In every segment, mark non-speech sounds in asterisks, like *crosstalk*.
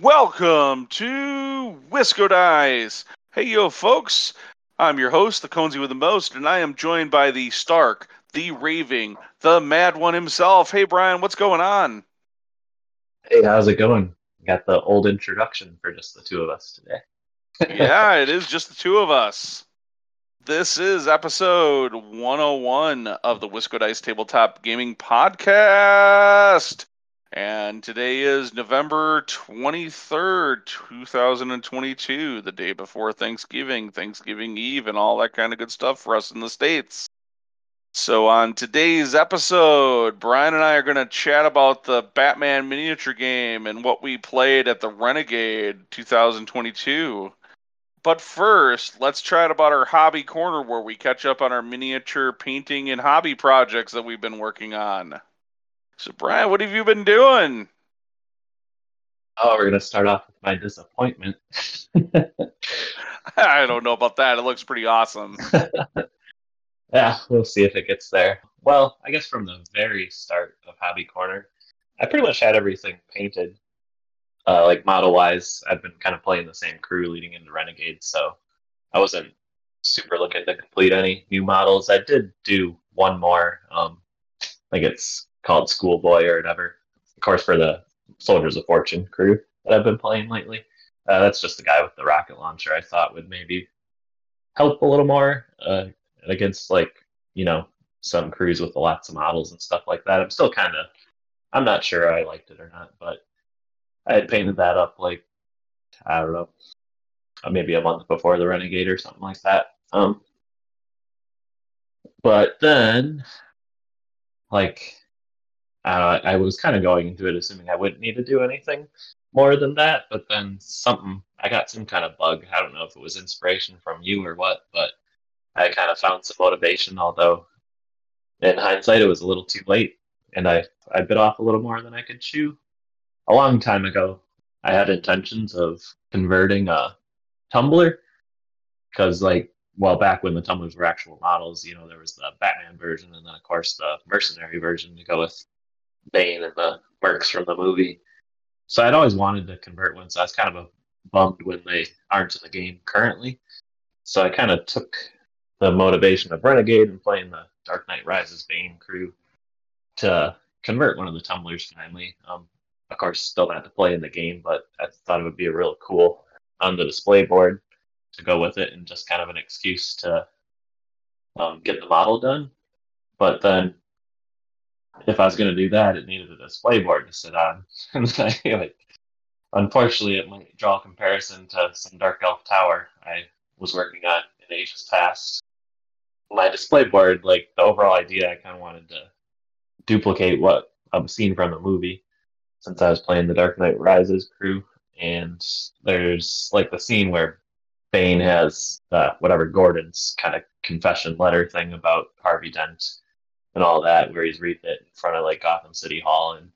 Welcome to Wisco Dice. Hey, yo, folks. I'm your host, the Conzi with the Most, and I am joined by the Stark, the Raving, the Mad One himself. Hey, Brian, what's going on? Hey, how's it going? Got the old introduction for just the two of us today. *laughs* yeah, it is just the two of us. This is episode 101 of the Wisco Dice Tabletop Gaming Podcast. And today is November 23rd, 2022, the day before Thanksgiving, Thanksgiving Eve, and all that kind of good stuff for us in the States. So, on today's episode, Brian and I are going to chat about the Batman miniature game and what we played at the Renegade 2022. But first, let's chat about our hobby corner where we catch up on our miniature painting and hobby projects that we've been working on. So, Brian, what have you been doing? Oh, we're gonna start off with my disappointment. *laughs* I don't know about that. It looks pretty awesome. *laughs* yeah, we'll see if it gets there. Well, I guess from the very start of Hobby Corner, I pretty much had everything painted. Uh, like model wise, I've been kind of playing the same crew leading into Renegade, so I wasn't super looking to complete any new models. I did do one more. Um, like it's called Schoolboy or whatever. Of course, for the Soldiers of Fortune crew that I've been playing lately. Uh, that's just the guy with the rocket launcher. I thought would maybe help a little more uh, against like you know some crews with lots of models and stuff like that. I'm still kind of I'm not sure I liked it or not, but I had painted that up like I don't know uh, maybe a month before the Renegade or something like that. Um, but then like uh, I was kind of going into it assuming I wouldn't need to do anything more than that, but then something I got some kind of bug. I don't know if it was inspiration from you or what, but I kind of found some motivation. Although in hindsight, it was a little too late, and I I bit off a little more than I could chew. A long time ago, I had intentions of converting a tumbler because like well back when the tumblers were actual models you know there was the batman version and then of course the mercenary version to go with Bane and the Mercs from the movie. So I'd always wanted to convert one, so I was kind of a bummed when they aren't in the game currently. So I kind of took the motivation of Renegade and playing the Dark Knight Rises Bane crew to convert one of the tumblers finally. Um, of course, still not to play in the game, but I thought it would be a real cool on the display board to go with it and just kind of an excuse to um, get the model done. But then if I was going to do that, it needed a display board to sit on. *laughs* and I, like, unfortunately, it might draw comparison to some Dark Elf Tower I was working on in ages past. My display board, like the overall idea, I kind of wanted to duplicate what I've seen from the movie since I was playing the Dark Knight Rises crew. And there's like the scene where Bane has uh, whatever Gordon's kind of confession letter thing about Harvey Dent and all that, where he's reading it in front of like Gotham City Hall and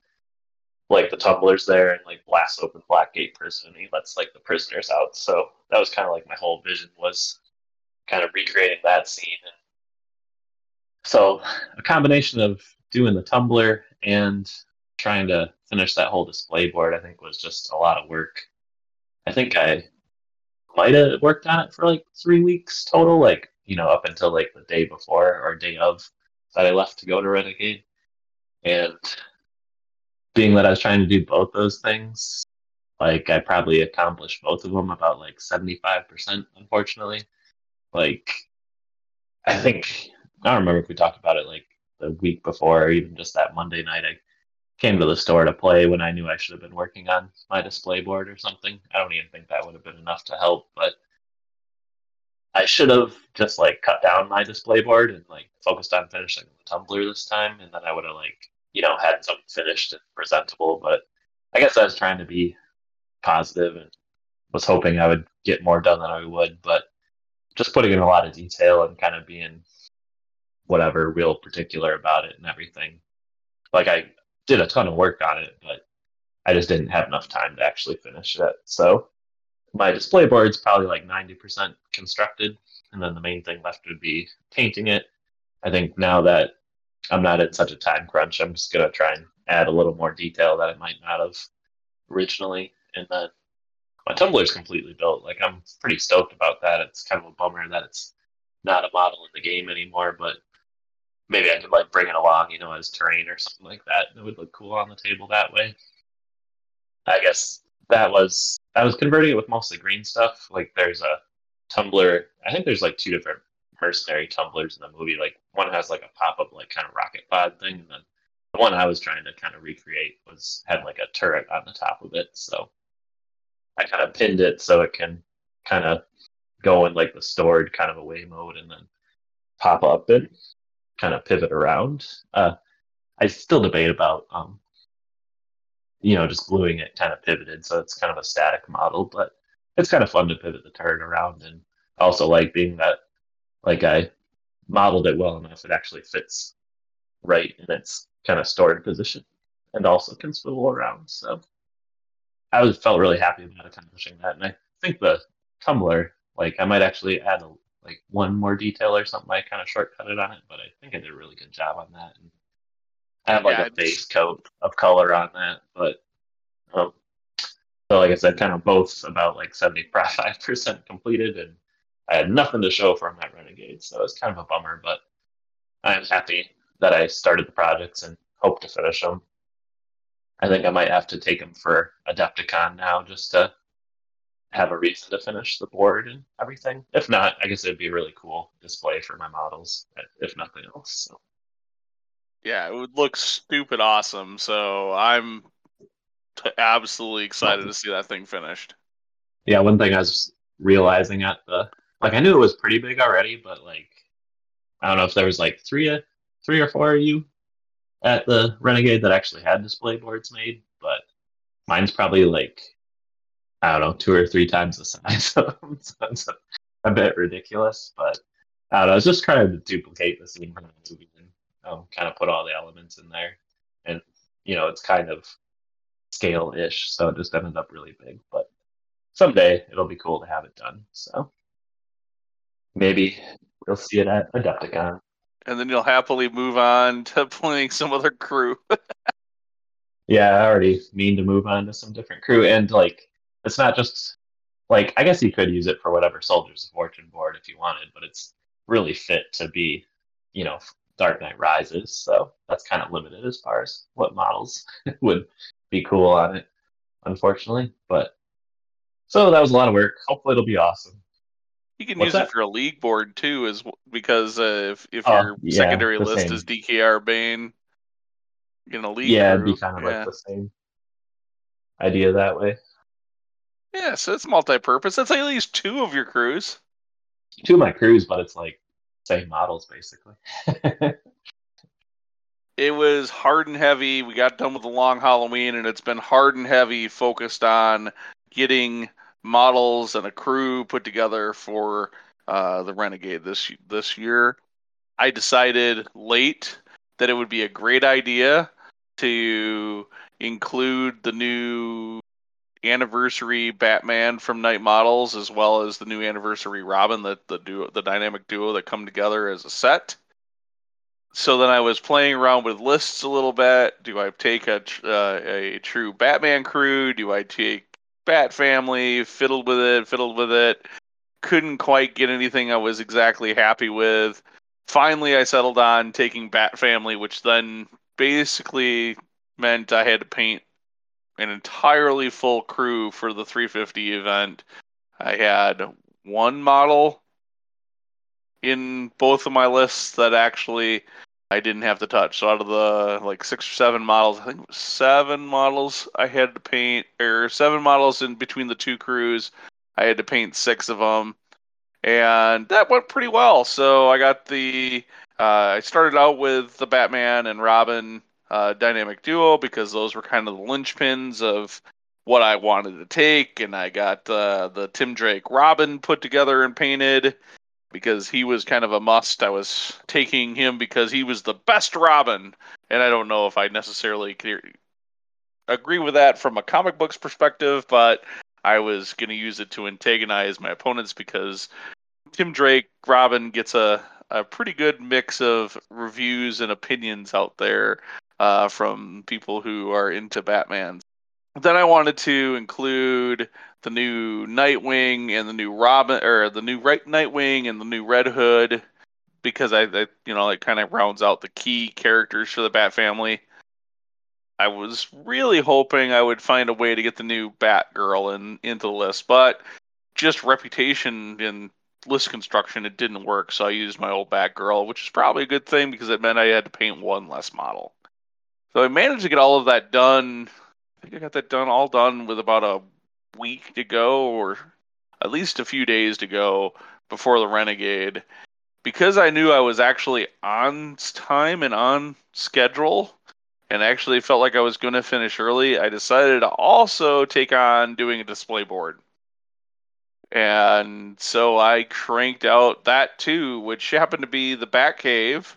like the tumblers there and like blasts open Blackgate prison and he lets like the prisoners out. So that was kind of like my whole vision was kind of recreating that scene. And so a combination of doing the tumbler and trying to finish that whole display board, I think was just a lot of work. I think I might have worked on it for like three weeks total, like, you know, up until like the day before or day of that I left to go to Renegade. And being that I was trying to do both those things, like I probably accomplished both of them about like 75%, unfortunately. Like, I think, I don't remember if we talked about it like the week before or even just that Monday night. I came to the store to play when I knew I should have been working on my display board or something. I don't even think that would have been enough to help, but I should have just like cut down my display board and like focused on finishing the tumbler this time, and then I would have like you know had something finished and presentable. But I guess I was trying to be positive and was hoping I would get more done than I would, but just putting in a lot of detail and kind of being whatever real particular about it and everything. Like I did a ton of work on it, but I just didn't have enough time to actually finish it. So my display board's probably like 90% constructed, and then the main thing left would be painting it. I think now that I'm not in such a time crunch, I'm just going to try and add a little more detail that I might not have originally and then my tumbler's completely built. Like I'm pretty stoked about that. It's kind of a bummer that it's not a model in the game anymore, but maybe I could like bring it along, you know, as terrain or something like that. It would look cool on the table that way. I guess that was I was converting it with mostly green stuff. Like there's a tumbler. I think there's like two different mercenary tumblers in the movie. Like one has like a pop up like kind of rocket pod thing, and then the one I was trying to kind of recreate was had like a turret on the top of it. So I kind of pinned it so it can kind of go in like the stored kind of away mode and then pop up and kind of pivot around. Uh, I still debate about, um, you know, just gluing it kind of pivoted so it's kind of a static model, but it's kind of fun to pivot the turret around and also like being that like I modeled it well enough it actually fits right in its kind of stored position and also can swivel around. So I was felt really happy about accomplishing that, and I think the tumbler, like I might actually add a, like one more detail or something. I kind of shortcutted on it, but I think I did a really good job on that. And I have like yeah, a base coat of color on that, but um, so like I said, kind of both about like seventy five percent completed, and I had nothing to show from that renegade, so it's kind of a bummer. But I'm happy that I started the projects and hope to finish them. I think I might have to take them for Adepticon now just to have a reason to finish the board and everything. If not, I guess it'd be a really cool display for my models, if nothing else. So. Yeah, it would look stupid awesome. So I'm t- absolutely excited to see that thing finished. Yeah, one thing I was realizing at the like I knew it was pretty big already, but like I don't know if there was like three three or four of you at the Renegade that actually had display boards made, but mine's probably like I don't know, two or three times the size *laughs* of them. so it's a, a, bit ridiculous, but I don't know. I was just trying to duplicate the scene from the movie um, kind of put all the elements in there, and you know, it's kind of scale-ish, so it just ended up really big. But someday it'll be cool to have it done. So maybe we'll see it at Adepticon and then you'll happily move on *laughs* to playing some other crew. *laughs* yeah, I already mean to move on to some different crew, and like it's not just like I guess you could use it for whatever Soldiers of Fortune board if you wanted, but it's really fit to be, you know, Dark Knight Rises, so that's kind of limited as far as what models *laughs* would be cool on it, unfortunately. But so that was a lot of work. Hopefully, it'll be awesome. You can What's use that? it for a league board too, is because uh, if if oh, your yeah, secondary list same. is DKR Bane, in a league, yeah, it'd be kind of yeah. like the same idea that way. Yeah, so it's multi-purpose. That's at least two of your crews. Two of my crews, but it's like same models basically. *laughs* it was hard and heavy. We got done with the long Halloween, and it's been hard and heavy, focused on getting models and a crew put together for uh, the Renegade this this year. I decided late that it would be a great idea to include the new anniversary Batman from Knight Models as well as the new anniversary Robin, the the duo, the dynamic duo that come together as a set. So then I was playing around with lists a little bit. Do I take a uh, a true Batman crew? Do I take Bat Family, fiddled with it, fiddled with it. Couldn't quite get anything I was exactly happy with. Finally, I settled on taking Bat Family, which then basically meant I had to paint an entirely full crew for the 350 event. I had one model in both of my lists that actually I didn't have to touch. So out of the like six or seven models, I think it was seven models I had to paint, or seven models in between the two crews. I had to paint six of them, and that went pretty well. So I got the. Uh, I started out with the Batman and Robin uh, dynamic duo because those were kind of the linchpins of what I wanted to take, and I got uh, the Tim Drake Robin put together and painted because he was kind of a must. I was taking him because he was the best Robin, and I don't know if I necessarily agree with that from a comic books perspective, but I was going to use it to antagonize my opponents because Tim Drake Robin gets a a pretty good mix of reviews and opinions out there uh, from people who are into Batman. then I wanted to include the new Nightwing and the new Robin, or the new right Nightwing and the new Red Hood, because I, I you know, it kind of rounds out the key characters for the Bat family. I was really hoping I would find a way to get the new Batgirl in into the list, but just reputation and list construction, it didn't work. So I used my old Batgirl, which is probably a good thing because it meant I had to paint one less model. So I managed to get all of that done. I think I got that done all done with about a week to go, or at least a few days to go before the Renegade. Because I knew I was actually on time and on schedule, and actually felt like I was going to finish early, I decided to also take on doing a display board. And so I cranked out that too, which happened to be the Batcave.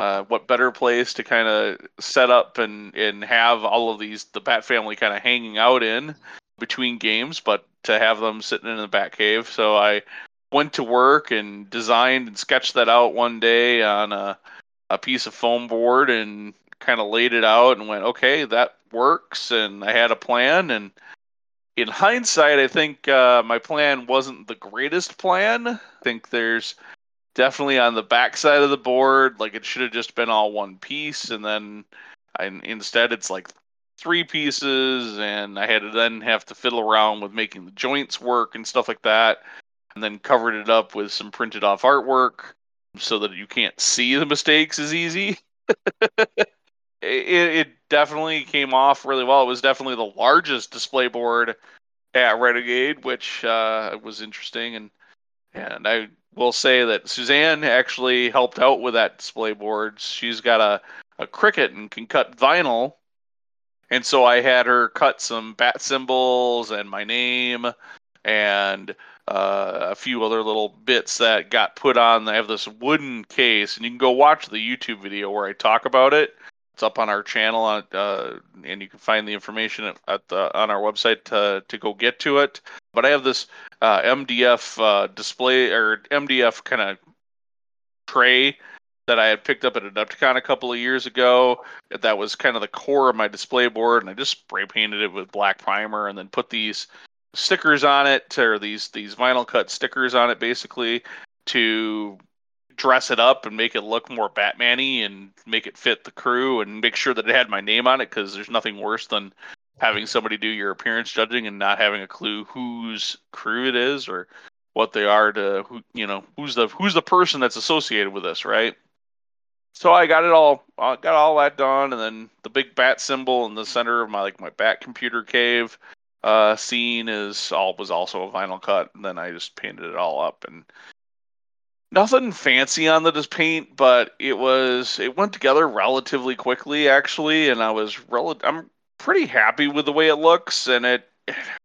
Uh, what better place to kind of set up and, and have all of these, the Bat family kind of hanging out in between games, but to have them sitting in the Bat Cave. So I went to work and designed and sketched that out one day on a, a piece of foam board and kind of laid it out and went, okay, that works. And I had a plan. And in hindsight, I think uh, my plan wasn't the greatest plan. I think there's definitely on the back side of the board, like it should have just been all one piece. And then I, instead, it's like three pieces. And I had to then have to fiddle around with making the joints work and stuff like that. And then covered it up with some printed off artwork so that you can't see the mistakes as easy. *laughs* it, it definitely came off really well. It was definitely the largest display board at Renegade, which uh, was interesting. And and I will say that Suzanne actually helped out with that display board. She's got a, a Cricut and can cut vinyl. And so I had her cut some bat symbols and my name and uh, a few other little bits that got put on. I have this wooden case, and you can go watch the YouTube video where I talk about it. It's up on our channel, uh, and you can find the information at the, on our website to, to go get to it. But I have this uh, MDF uh, display or MDF kind of tray that I had picked up at Adepticon a couple of years ago. That was kind of the core of my display board, and I just spray painted it with black primer, and then put these stickers on it, or these these vinyl cut stickers on it, basically to dress it up and make it look more Batman-y and make it fit the crew and make sure that it had my name on it because there's nothing worse than having somebody do your appearance judging and not having a clue whose crew it is or what they are to who you know who's the who's the person that's associated with this right? So i got it all got all that done and then the big bat symbol in the center of my like my bat computer cave uh scene is all was also a vinyl cut and then i just painted it all up and nothing fancy on the paint, but it was it went together relatively quickly actually, and I was rel- I'm pretty happy with the way it looks, and it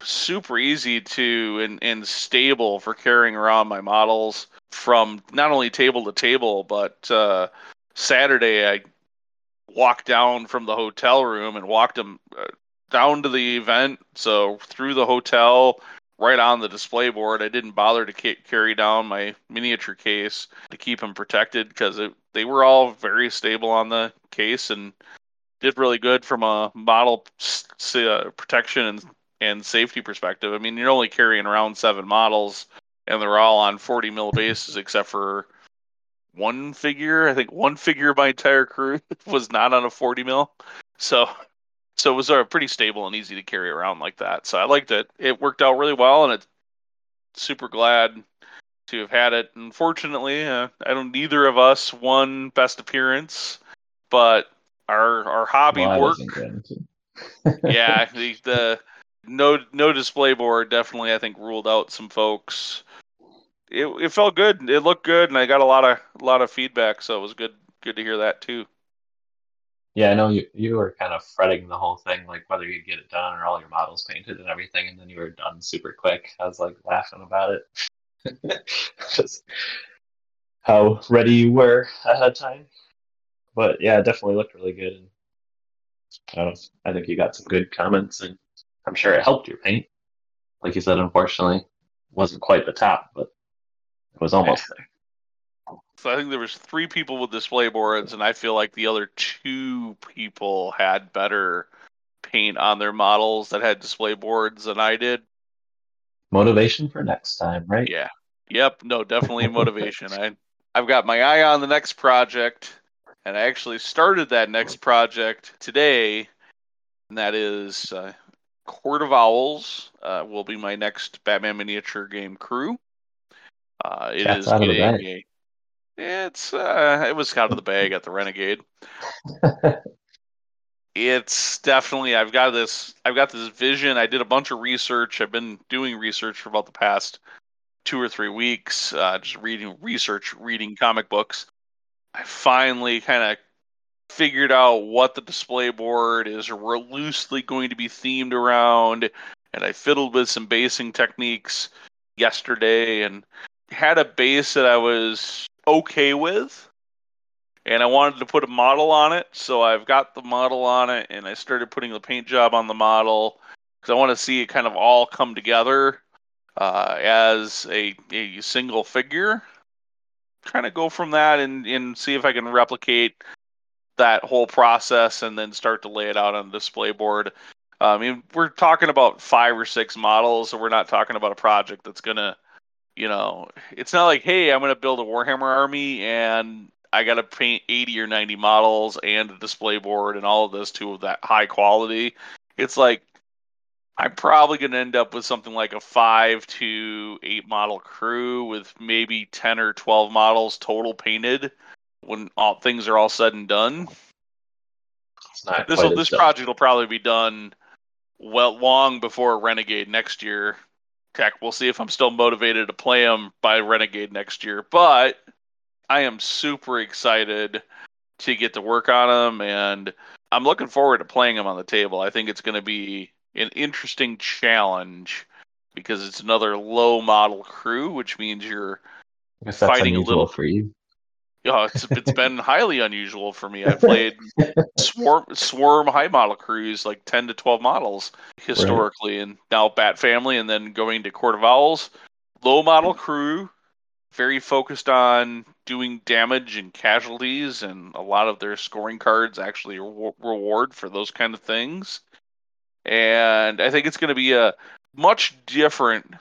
super easy to and, and stable for carrying around my models from not only table to table, but uh, Saturday I walked down from the hotel room and walked them uh, down to the event. So through the hotel, right on the display board. I didn't bother to ca- carry down my miniature case to keep them protected because they were all very stable on the case and did really good from a model uh, protection and, and safety perspective. I mean, you're only carrying around seven models and they're all on 40 mil bases except for one figure. I think one figure of my entire crew *laughs* was not on a 40 mil. So so it was uh, pretty stable and easy to carry around like that. So I liked it. It worked out really well, and it's super glad to have had it. Unfortunately, uh, I don't. Neither of us won best appearance, but our our hobby well, work. *laughs* *laughs* yeah, the, the no no display board definitely I think ruled out some folks. It it felt good. It looked good, and I got a lot of a lot of feedback, so it was good good to hear that too. Yeah, I know you you were kind of fretting the whole thing, like whether you'd get it done or all your models painted and everything, and then you were done super quick. I was like laughing about it. *laughs* Just how ready you were ahead of time. But yeah, it definitely looked really good. And I, know, I think you got some good comments, and I'm sure it helped your paint. Like you said, unfortunately, wasn't quite the top, but it was almost there. So I think there was three people with display boards, and I feel like the other two people had better paint on their models that had display boards than I did. Motivation for next time, right? Yeah. Yep. No, definitely motivation. I I've got my eye on the next project, and I actually started that next project today, and that is uh, Court of Owls. Uh, will be my next Batman miniature game crew. Uh, it Cat's is out of the getting a. It's uh, it was out of the bag at the Renegade. it's definitely I've got this I've got this vision. I did a bunch of research. I've been doing research for about the past two or three weeks, uh, just reading research, reading comic books. I finally kind of figured out what the display board is loosely going to be themed around, and I fiddled with some basing techniques yesterday and had a base that I was okay with and I wanted to put a model on it, so I've got the model on it, and I started putting the paint job on the model because I want to see it kind of all come together uh, as a, a single figure. Kind of go from that and, and see if I can replicate that whole process and then start to lay it out on the display board. Uh, I mean, we're talking about five or six models, so we're not talking about a project that's gonna, you know, it's not like, hey, I'm gonna build a Warhammer army and I got to paint 80 or 90 models and a display board and all of this to that high quality. It's like I'm probably going to end up with something like a five to eight model crew with maybe 10 or 12 models total painted when all things are all said and done. This this done. project will probably be done well long before Renegade next year. Heck, we'll see if I'm still motivated to play them by Renegade next year. But I am super excited to get to work on them, and I'm looking forward to playing them on the table. I think it's going to be an interesting challenge because it's another low model crew, which means you're I guess that's fighting a little- for you. *laughs* know, it's it's been highly unusual for me. I've *laughs* played swarm swarm high model crews like 10 to 12 models historically and now Bat Family and then going to Court of Owls. Low model mm. crew very focused on doing damage and casualties and a lot of their scoring cards actually re- reward for those kind of things. And I think it's going to be a much different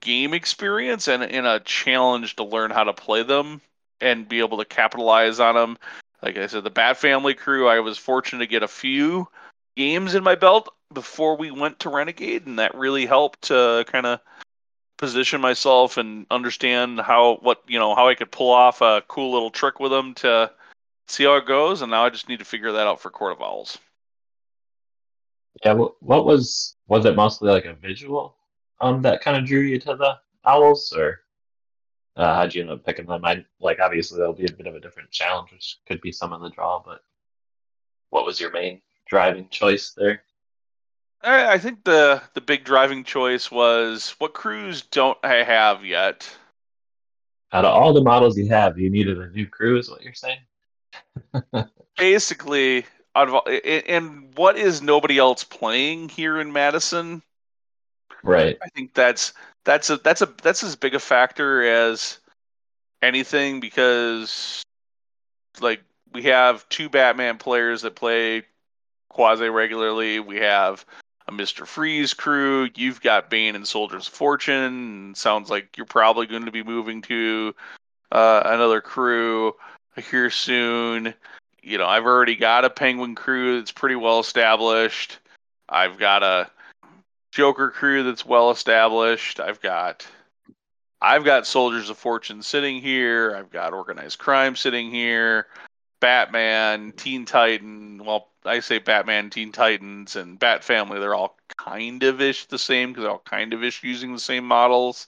game experience and, and a challenge to learn how to play them and be able to capitalize on them. Like I said, the Bat Family crew, I was fortunate to get a few games in my belt before we went to Renegade, and that really helped to kind of position myself and understand how what you know how I could pull off a cool little trick with them to see how it goes. And now I just need to figure that out for Court of Owls. Yeah, what, was was it mostly like a visual um that kind of drew you to the owls, or uh, how'd you end up picking them? I like obviously that'll be a bit of a different challenge, which could be some of the draw, but what was your main driving choice there? I I think the the big driving choice was what crews don't I have yet. Out of all the models you have, you needed a new crew, is what you're saying? *laughs* Basically, out of all, and what is nobody else playing here in Madison? Right. I think that's that's a that's a that's as big a factor as anything because like we have two Batman players that play quasi regularly. We have a Mister Freeze crew. You've got Bane and Soldiers Fortune. Sounds like you're probably going to be moving to uh, another crew here soon. You know, I've already got a Penguin crew that's pretty well established. I've got a Joker crew that's well established. I've got I've got Soldiers of Fortune sitting here. I've got Organized Crime sitting here. Batman, Teen Titan. Well, I say Batman, Teen Titans, and Bat Family. They're all kind of ish the same because they're all kind of ish using the same models.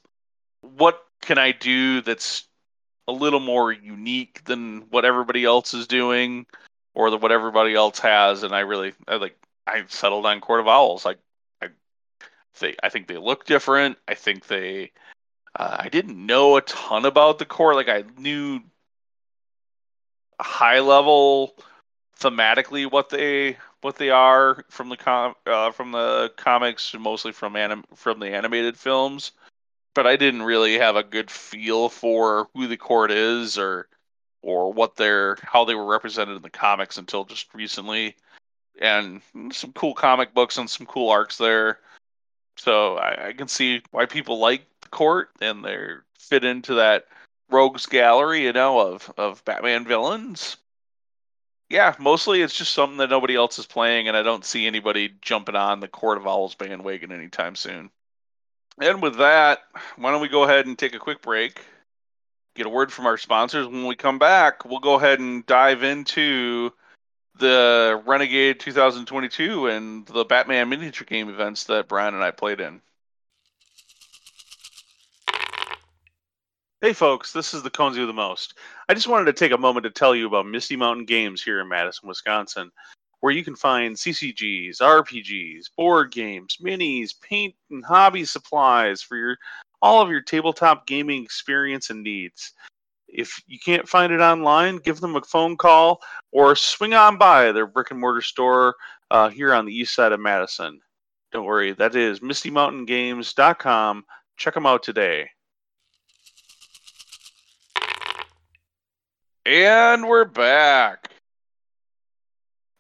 What can I do that's a little more unique than what everybody else is doing, or the, what everybody else has? And I really, I like, I settled on Court of Owls. Like, they, I think they look different. I think they, uh, I didn't know a ton about the core. Like, I knew high level thematically what they what they are from the com uh, from the comics, mostly from anim- from the animated films. But I didn't really have a good feel for who the court is or or what they're how they were represented in the comics until just recently. and some cool comic books and some cool arcs there. So I, I can see why people like the court and they fit into that rogues gallery, you know, of of Batman villains. Yeah, mostly it's just something that nobody else is playing, and I don't see anybody jumping on the Court of Owls bandwagon anytime soon. And with that, why don't we go ahead and take a quick break, get a word from our sponsors. When we come back, we'll go ahead and dive into the Renegade 2022 and the Batman miniature game events that Brian and I played in. Hey folks, this is the Conesy with the Most. I just wanted to take a moment to tell you about Misty Mountain Games here in Madison, Wisconsin, where you can find CCGs, RPGs, board games, minis, paint and hobby supplies for your all of your tabletop gaming experience and needs. If you can't find it online, give them a phone call or swing on by their brick and mortar store uh, here on the east side of Madison. Don't worry, that is mistymountaingames.com. Check them out today. And we're back.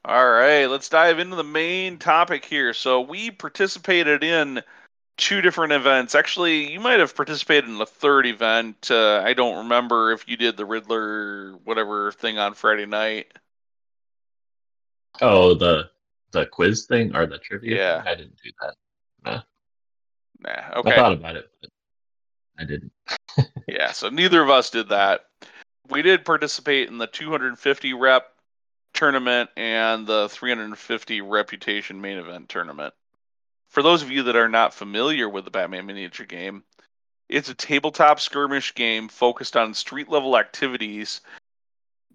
All right, let's dive into the main topic here. So, we participated in two different events. Actually, you might have participated in the third event. Uh, I don't remember if you did the Riddler whatever thing on Friday night. Oh, the the quiz thing or the trivia? Yeah. Thing? I didn't do that. Nah. Nah, okay. I thought about it, but I didn't. *laughs* yeah, so neither of us did that. We did participate in the 250 rep tournament and the 350 reputation main event tournament for those of you that are not familiar with the Batman miniature game, it's a tabletop skirmish game focused on street level activities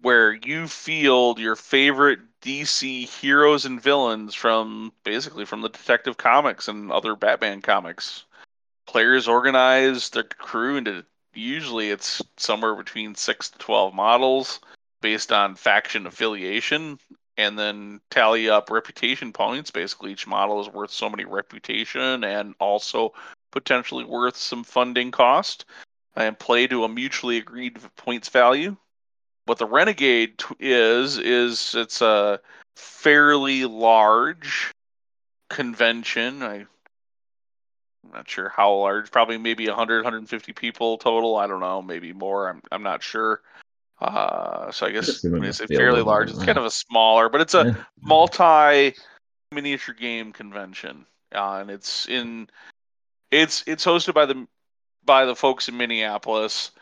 where you field your favorite DC heroes and villains from basically from the Detective Comics and other Batman comics. Players organize their crew into usually it's somewhere between 6 to 12 models based on faction affiliation and then tally up reputation points. Basically, each model is worth so many reputation and also potentially worth some funding cost, and play to a mutually agreed points value. What the Renegade is is it's a fairly large convention. I, I'm not sure how large. Probably maybe 100, 150 people total. I don't know. Maybe more. I'm I'm not sure. Uh, so I guess when it's fairly large, it's kind of a smaller, but it's a yeah. multi miniature game convention, uh, and it's in it's it's hosted by the by the folks in Minneapolis.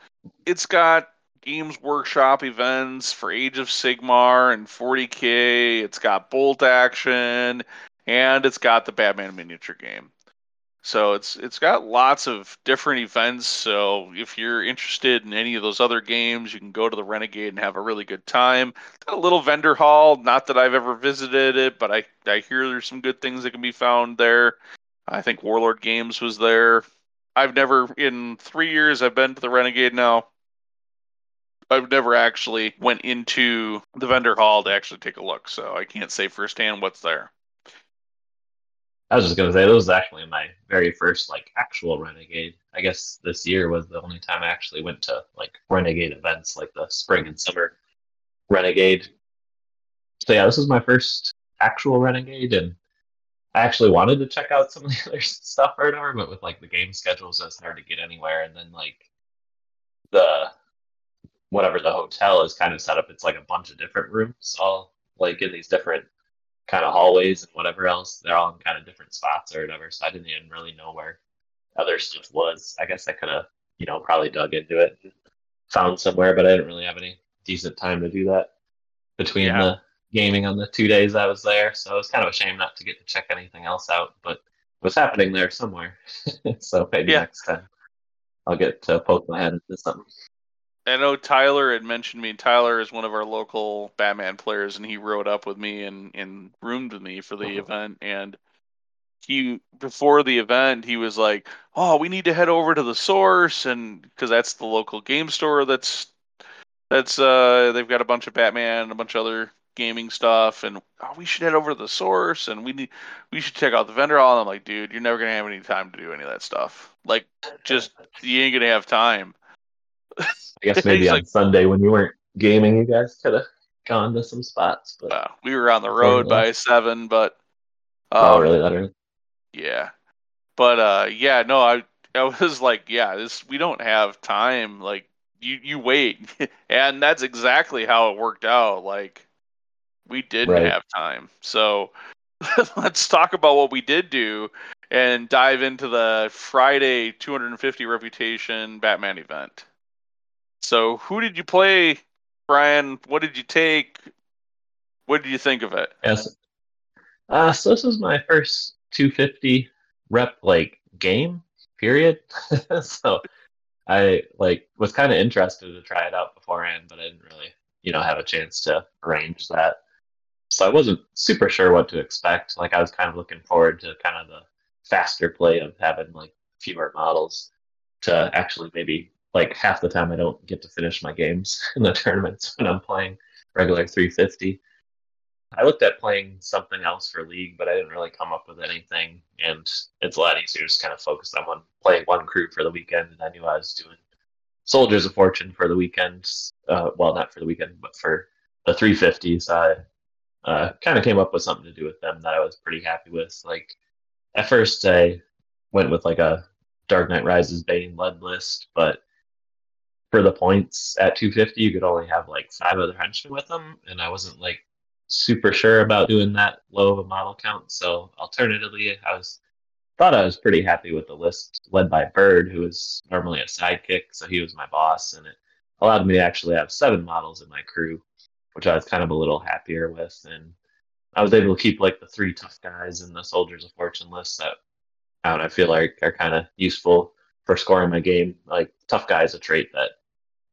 It's got Games Workshop events for Age of Sigmar and 40k. It's got Bolt Action, and it's got the Batman miniature game. So it's it's got lots of different events. So if you're interested in any of those other games, you can go to the Renegade and have a really good time. got a little vendor hall. Not that I've ever visited it, but I I hear there's some good things that can be found there. I think Warlord Games was there. I've never in three years I've been to the Renegade now. I've never actually went into the vendor hall to actually take a look, so I can't say firsthand what's there. I was just gonna say this was actually my very first like actual renegade. I guess this year was the only time I actually went to like renegade events, like the spring and summer renegade. So yeah, this was my first actual renegade, and I actually wanted to check out some of the *laughs* other stuff or whatever, but with like the game schedules, it's hard to get anywhere. And then like the whatever the hotel is kind of set up, it's like a bunch of different rooms, all like in these different kind of hallways and whatever else. They're all in kind of different spots or whatever. So I didn't even really know where other stuff was. I guess I could have, you know, probably dug into it and found somewhere, but I didn't really have any decent time to do that between yeah. the gaming on the two days I was there. So it was kind of a shame not to get to check anything else out, but it was happening there somewhere. *laughs* so maybe yeah. next time I'll get to poke my head into something. I know Tyler had mentioned me. Tyler is one of our local Batman players, and he rode up with me and, and roomed with me for the uh-huh. event. And he before the event, he was like, "Oh, we need to head over to the source," and because that's the local game store. That's that's uh they've got a bunch of Batman, and a bunch of other gaming stuff, and oh, we should head over to the source, and we need we should check out the vendor hall. And I'm like, dude, you're never gonna have any time to do any of that stuff. Like, just you ain't gonna have time. I guess *laughs* maybe on like, Sunday when you weren't gaming, you guys could have gone to some spots, but uh, we were on the road by seven, but um, oh, really? That early? Yeah, but uh, yeah, no, I I was like, yeah, this we don't have time. Like you you wait, *laughs* and that's exactly how it worked out. Like we didn't right. have time, so *laughs* let's talk about what we did do and dive into the Friday 250 reputation Batman event. So, who did you play, Brian? What did you take? What did you think of it? Yes. Uh, so this was my first 250 rep like game period. *laughs* so I like was kind of interested to try it out beforehand, but I didn't really, you know, have a chance to arrange that. So I wasn't super sure what to expect. Like I was kind of looking forward to kind of the faster play of having like fewer models to actually maybe like half the time I don't get to finish my games *laughs* in the tournaments when I'm playing regular 350. I looked at playing something else for League, but I didn't really come up with anything. And it's a lot easier to just kind of focus on one playing one crew for the weekend. And I knew I was doing Soldiers of Fortune for the weekend. Uh, well, not for the weekend, but for the 350s. I uh, kind of came up with something to do with them that I was pretty happy with. Like at first, I went with like a Dark Knight Rises Bane lead list, but for the points at 250, you could only have like five other henchmen with them, and I wasn't like super sure about doing that low of a model count. So alternatively, I was thought I was pretty happy with the list led by Bird, who is normally a sidekick, so he was my boss, and it allowed me to actually have seven models in my crew, which I was kind of a little happier with. And I was able to keep like the three tough guys and the Soldiers of Fortune list that I, I feel like are kind of useful for scoring my game. Like tough guy is a trait that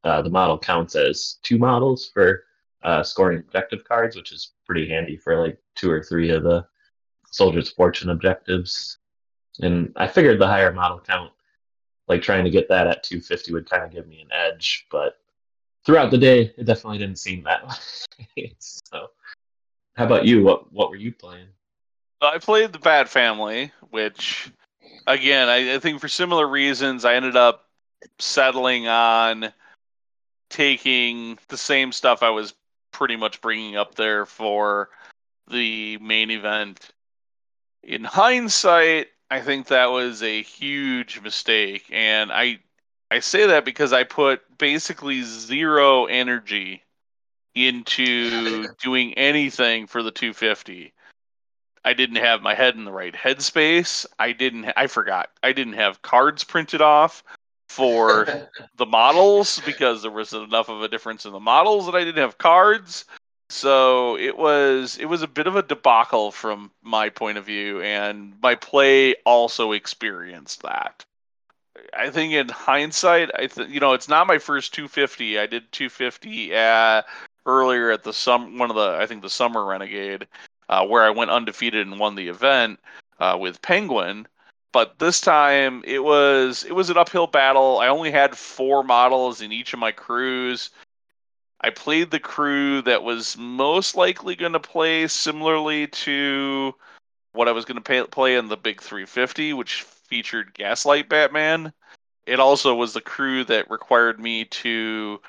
uh, the model counts as two models for uh, scoring objective cards, which is pretty handy for like two or three of the Soldier's Fortune objectives. And I figured the higher model count, like trying to get that at 250 would kind of give me an edge, but throughout the day, it definitely didn't seem that *laughs* way. so, how about you? What what were you playing? I played the Bat Family, which, again, I, I think for similar reasons, I ended up settling on taking the same stuff I was pretty much bringing up there for the main event. In hindsight, I think that was a huge mistake, and I I say that because I put basically zero energy into *laughs* doing anything for the 250. I didn't have my head in the right headspace. I didn't. I forgot. I didn't have cards printed off for the models because there was enough of a difference in the models that I didn't have cards. So it was it was a bit of a debacle from my point of view, and my play also experienced that. I think in hindsight, I th- you know it's not my first 250. I did 250 at, earlier at the sum one of the I think the summer renegade, uh, where I went undefeated and won the event uh, with Penguin but this time it was it was an uphill battle. I only had four models in each of my crews. I played the crew that was most likely going to play similarly to what I was going to play in the Big 350, which featured Gaslight Batman. It also was the crew that required me to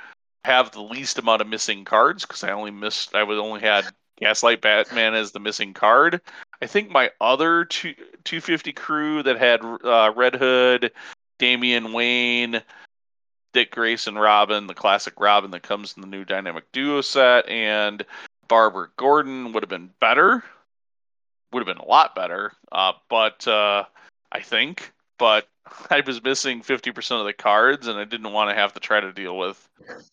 have the least amount of missing cards because I only missed I would only had Gaslight Batman as the missing card. I think my other two, 250 crew that had uh, Red Hood, Damian Wayne, Dick Grayson Robin, the classic Robin that comes in the new Dynamic Duo set, and Barbara Gordon would have been better. Would have been a lot better, uh, but uh, I think. But *laughs* I was missing 50% of the cards, and I didn't want to have to try to deal with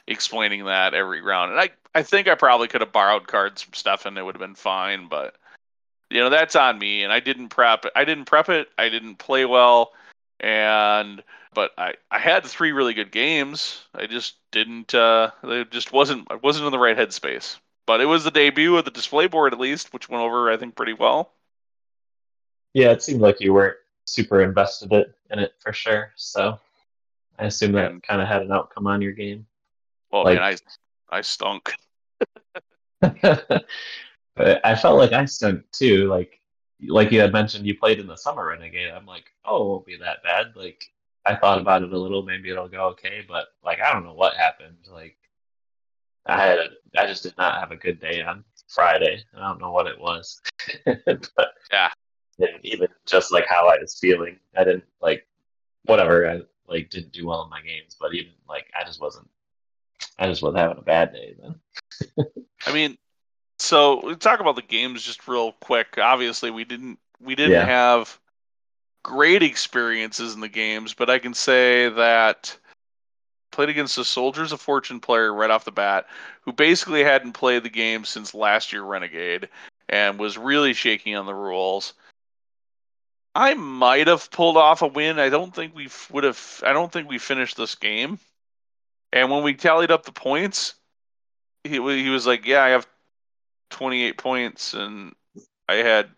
explaining that every round. And I, I think I probably could have borrowed cards from Stefan. It would have been fine, but you know that's on me and i didn't prep i didn't prep it i didn't play well and but i i had three really good games. I just didn't uh it just wasn't i wasn't in the right headspace. But it was the debut of the display board at least which went over i think pretty well. Yeah it seemed like you weren't super invested in it for sure so i assume that kind of had an outcome on your game. Well like, man i i stunk *laughs* I felt like I stunk too. Like like you had mentioned, you played in the summer renegade. I'm like, oh, it won't be that bad. Like I thought about it a little. Maybe it'll go okay. But like I don't know what happened. Like I had a, I just did not have a good day on Friday. I don't know what it was, *laughs* but yeah, and even just like how I was feeling, I didn't like whatever. I like didn't do well in my games, but even like I just wasn't. I just was having a bad day then. *laughs* I mean, so we talk about the games just real quick. Obviously, we didn't we didn't Yeah. have great experiences in the games, but I can say that played against a Soldiers of Fortune player right off the bat, who basically hadn't played the game since last year Renegade and was really shaking on the rules. I might have pulled off a win. I don't think we would have. I don't think we finished this game. And when we tallied up the points, he he was like, "Yeah, I have 28 points and I had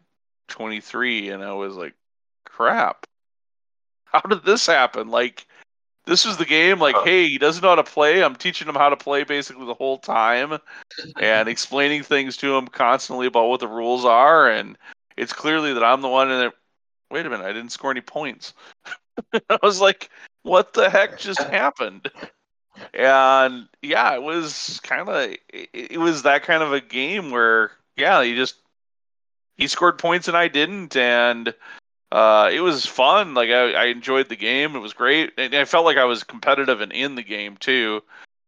23 and I was like, "Crap. How did this happen?" Like this was the game like, uh. "Hey, he doesn't know how to play. I'm teaching him how to play basically the whole time *laughs* and explaining things to him constantly about what the rules are and it's clearly that I'm the one and wait a minute, I didn't score any points." *laughs* I was like, "What the heck just *laughs* happened?" And yeah, it was kind of it, was that kind of a game where yeah, he just he scored points and I didn't, and uh, it was fun. Like I, I enjoyed the game; it was great, and I felt like I was competitive and in the game too.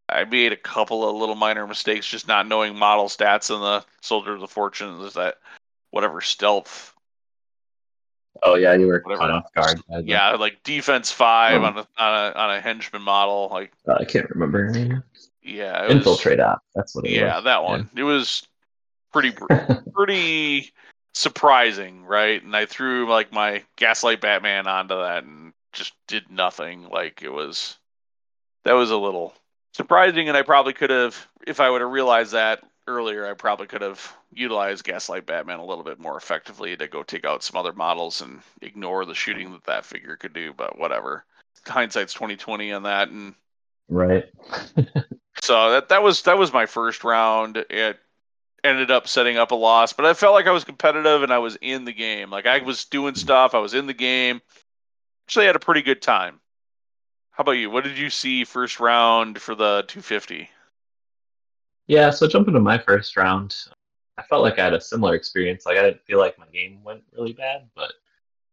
I made a couple of little minor mistakes, just not knowing model stats in the Soldier of the Fortune. Is that whatever stealth? Oh yeah, you were Whatever. caught off guard. Yeah, like defense five Oh. on a on a on a henchman model. Like uh, I can't remember. yeah, was- Infiltrate op. That's what it Yeah, was. that one. It was pretty *laughs* pretty surprising, right? And I threw like my Gaslight Batman onto that and just did nothing. Like it was that was a little surprising, and I probably could have, if I would have realized that earlier, I probably could have utilized Gaslight Batman a little bit more effectively to go take out some other models and ignore the shooting that that figure could do. But whatever, hindsight's twenty twenty on that, and Right. *laughs* so that that was that was my first round. It ended up setting up a loss, but I felt like I was competitive and I was in the game. Like I was doing stuff, I was in the game. Actually, had a pretty good time. How about you? What did you see first round for the 250? Yeah, so jumping to my first round, I felt like I had a similar experience. Like I didn't feel like my game went really bad, but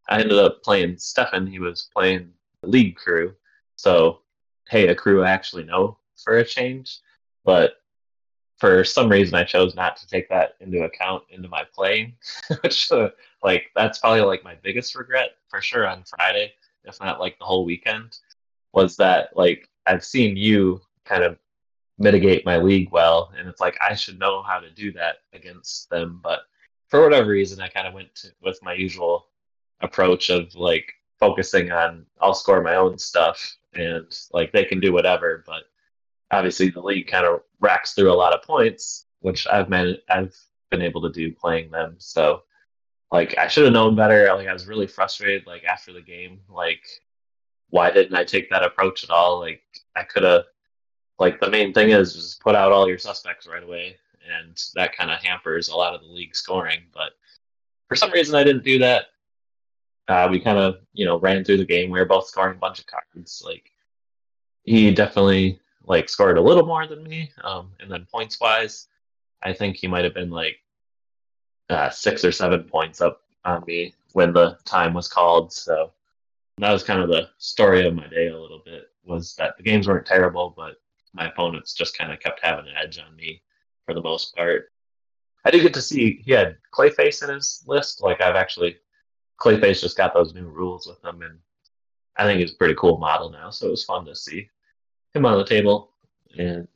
I ended up playing Stefan. He was playing league crew. So, hey, a crew I actually know for a change. But for some reason, I chose not to take that into account into my playing, *laughs* which, uh, like, that's probably like my biggest regret for sure on Friday, if not like the whole weekend, was that like I've seen you kind of mitigate my league well and it's like i should know how to do that against them. But for whatever reason i kind of went to, with my usual approach of like focusing on i'll score my own stuff and like they can do whatever. But obviously the league kind of racks through a lot of points which i've man- i've been able to do playing them. So like i should have known better. Like i was really frustrated like after the game like why didn't i take that approach at all? Like i could have like the main thing is just put out all your suspects right away and that kind of hampers a lot of the league scoring but for some reason i didn't do that. Uh, we kind of you know ran through the game we were both scoring a bunch of cards like he definitely like scored a little more than me um, and then points wise i think he might have been like uh, six or seven points up on me when the time was called so that was kind of the story of my day a little bit was that the games weren't terrible but my opponents just kind of kept having an edge on me for the most part. I did get to see he had Clayface in his list. Like I've actually Clayface just got those new rules with him, and I think he's a pretty cool model now. So it was fun to see him on the table, and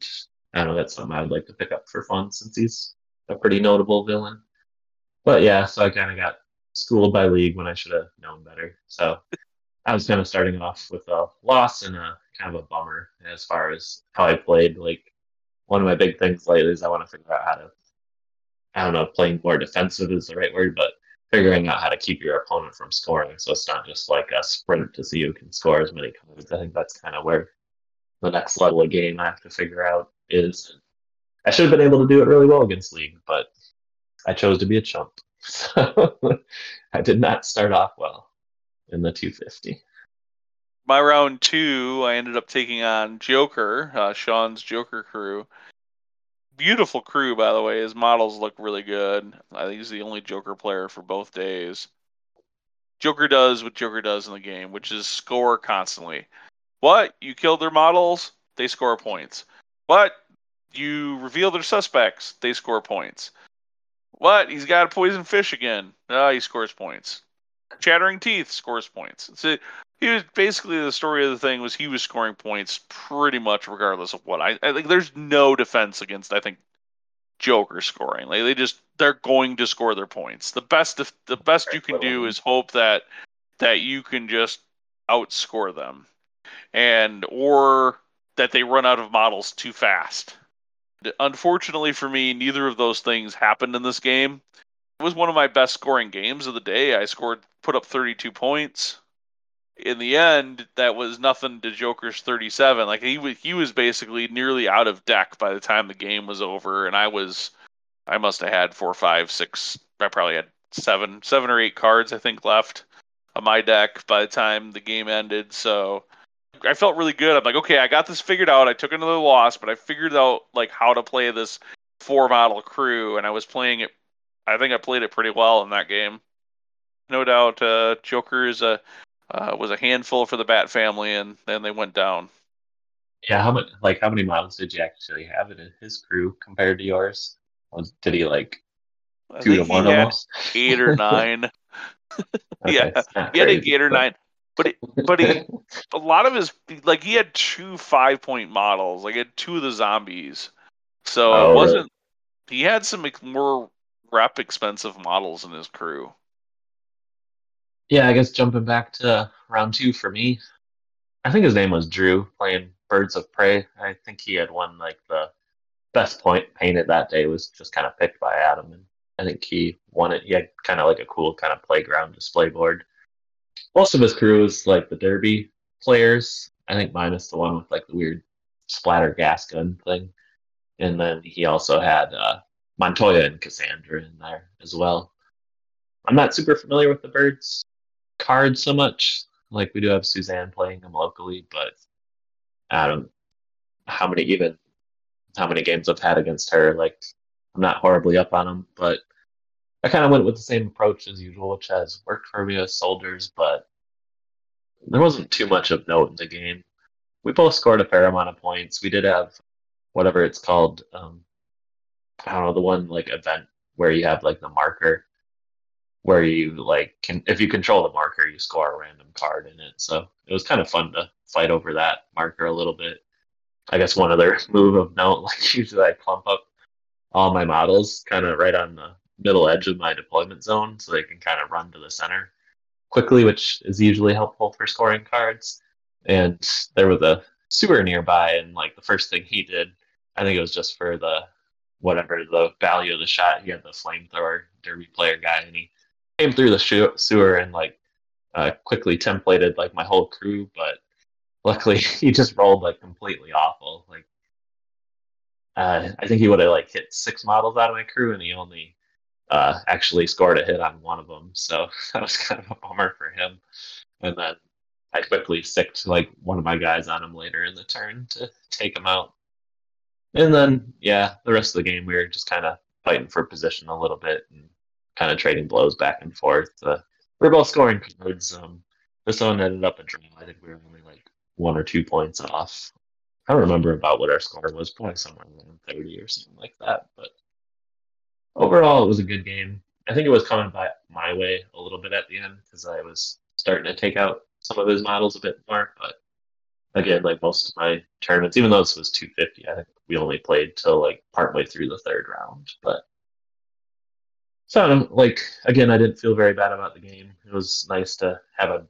I don't know that's something I would like to pick up for fun since he's a pretty notable villain. But yeah, so I kind of got schooled by league when I should have known better. So I was kind of starting off with a loss and a kind of a bummer as far as how I played. Like one of my big things lately is I want to figure out how to I don't know playing more defensive is the right word, but figuring out how to keep your opponent from scoring so it's not just like a sprint to see who can score as many cards. I think that's kind of where the next level of game I have to figure out is I should have been able to do it really well against League, but I chose to be a chump. *laughs* So I did not start off well in the 250. My round two, I ended up taking on Joker, uh, Sean's Joker crew, beautiful crew, by the way. His models look really good. I think he's the only Joker player for both days. Joker does what Joker does in the game, which is score constantly. What? You kill their models? They score points. What? You reveal their suspects? They score points. What? He's got a poison fish again. Ah, he scores points. Chattering teeth scores points. It's a, he was basically the story of the thing was he was scoring points pretty much regardless of what. I, I think there's no defense against I think Joker scoring. Like they just they're going to score their points. The best the best you can do um, is hope that that you can just outscore them, and or that they run out of models too fast. Unfortunately for me, neither of those things happened in this game. It was one of my best scoring games of the day. I scored put up 32 points. In the end, that was nothing to Joker's 37. Like he was he was basically nearly out of deck by the time the game was over and I was I must have had four, five, six. I probably had seven, seven or eight cards I think left on my deck by the time the game ended. So I felt really good. I'm like, okay, I got this figured out. I took another loss, but I figured out like how to play this four model crew, and I was playing it. I think I played it pretty well in that game. No doubt, uh, Joker is a uh, was a handful for the Bat family, and then they went down. Yeah, how many like how many models did you actually have in his crew compared to yours? Was did he like two to one almost? Eight or *laughs* nine. *laughs* okay, yeah, he had a eight or nine. But it, but he a lot of his like he had two five point models. Like he had two of the zombies, so oh, it wasn't. Right. He had some more rep expensive models in his crew. Yeah, I guess jumping back to round two for me, I think his name was Drew playing Birds of Prey. I think he had won like the best point painted that day was just kind of picked by Adam, and I think he won it. He had kind of like a cool kind of playground display board. Most of his crew is like the Derby players. I think minus the one with like the weird splatter gas gun thing, and then he also had uh, Montoya and Cassandra in there as well. I'm not super familiar with the birds cards so much. Like we do have Suzanne playing them locally, but I don't how many even how many games I've had against her. Like I'm not horribly up on them, but I kind of went with the same approach as usual, which has worked for me as soldiers, but there wasn't too much of note in the game. We both scored a fair amount of points. We did have whatever it's called. Um, I don't know the one like event where you have like the marker where you like can if you control the marker you score a random card in it. So it was kind of fun to fight over that marker a little bit. I guess one other *laughs* move of note *laughs* like usually i clump up all my models kind of right on the middle edge of my deployment zone so they can kind of run to the center quickly which is usually helpful for scoring cards. And there was a sewer nearby and like the first thing he did i think it was just for the whatever the value of the shot he had the flamethrower derby player guy and he came through the sewer and like uh, quickly templated like my whole crew, but luckily *laughs* he just rolled like completely awful. Like uh, I think he would have like hit six models out of my crew, and he only uh, actually scored a hit on one of them. So *laughs* that was kind of a bummer for him. And then I quickly sicked like one of my guys on him later in the turn to take him out. And then yeah, the rest of the game we were just kind of fighting for position a little bit and kind of trading blows back and forth. Uh, we are both scoring cards. Um, this one ended up a draw. I think we were only like one or two points off. I don't remember about what our score was, probably somewhere around 30 or something like that. But overall, it was a good game. I think it was coming by my way a little bit at the end because I was starting to take out some of his models a bit more. But again, like most of my tournaments, even though this was 250, I think we only played till like partway through the third round. But so like again, I didn't feel very bad about the game. It was nice to have a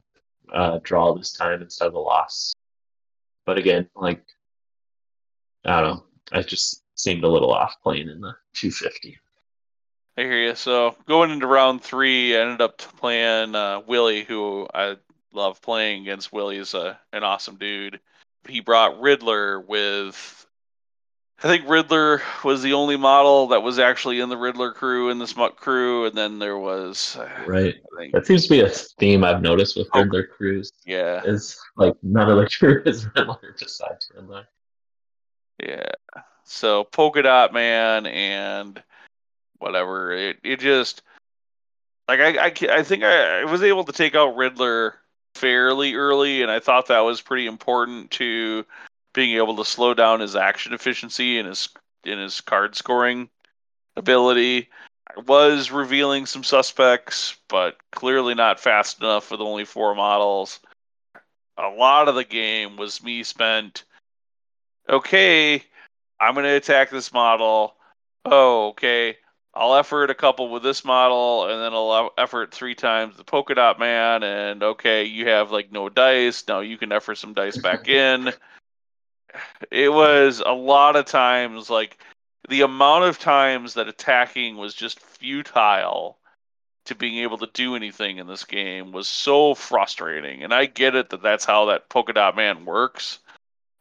uh, draw this time instead of a loss. But again, like I don't know, I just seemed a little off playing in the 250. I hear you. So going into round three, I ended up playing uh, Willie, who I love playing against. Willie is a, an awesome dude. He brought Riddler with I think Riddler was the only model that was actually in the Riddler crew and the Smut crew, and then there was uh, right. That seems to be a theme I've noticed with oh, Riddler crews. Yeah, is like none *laughs* of the crew is Riddler besides Riddler. Yeah. So Polka Dot Man and whatever. It it just like I I, I think I, I was able to take out Riddler fairly early, and I thought that was pretty important to being able to slow down his action efficiency and his in his card scoring ability. Was revealing some suspects, but clearly not fast enough with only four models. A lot of the game was me spent. Okay, I'm going to attack this model. Oh, okay. I'll effort a couple with this model, and then I'll effort three times the polka dot man. And okay, you have like no dice. Now you can effort some dice back *laughs* in. It was a lot of times like the amount of times that attacking was just futile to being able to do anything in this game was so frustrating. And I get it that that's how that polka dot man works,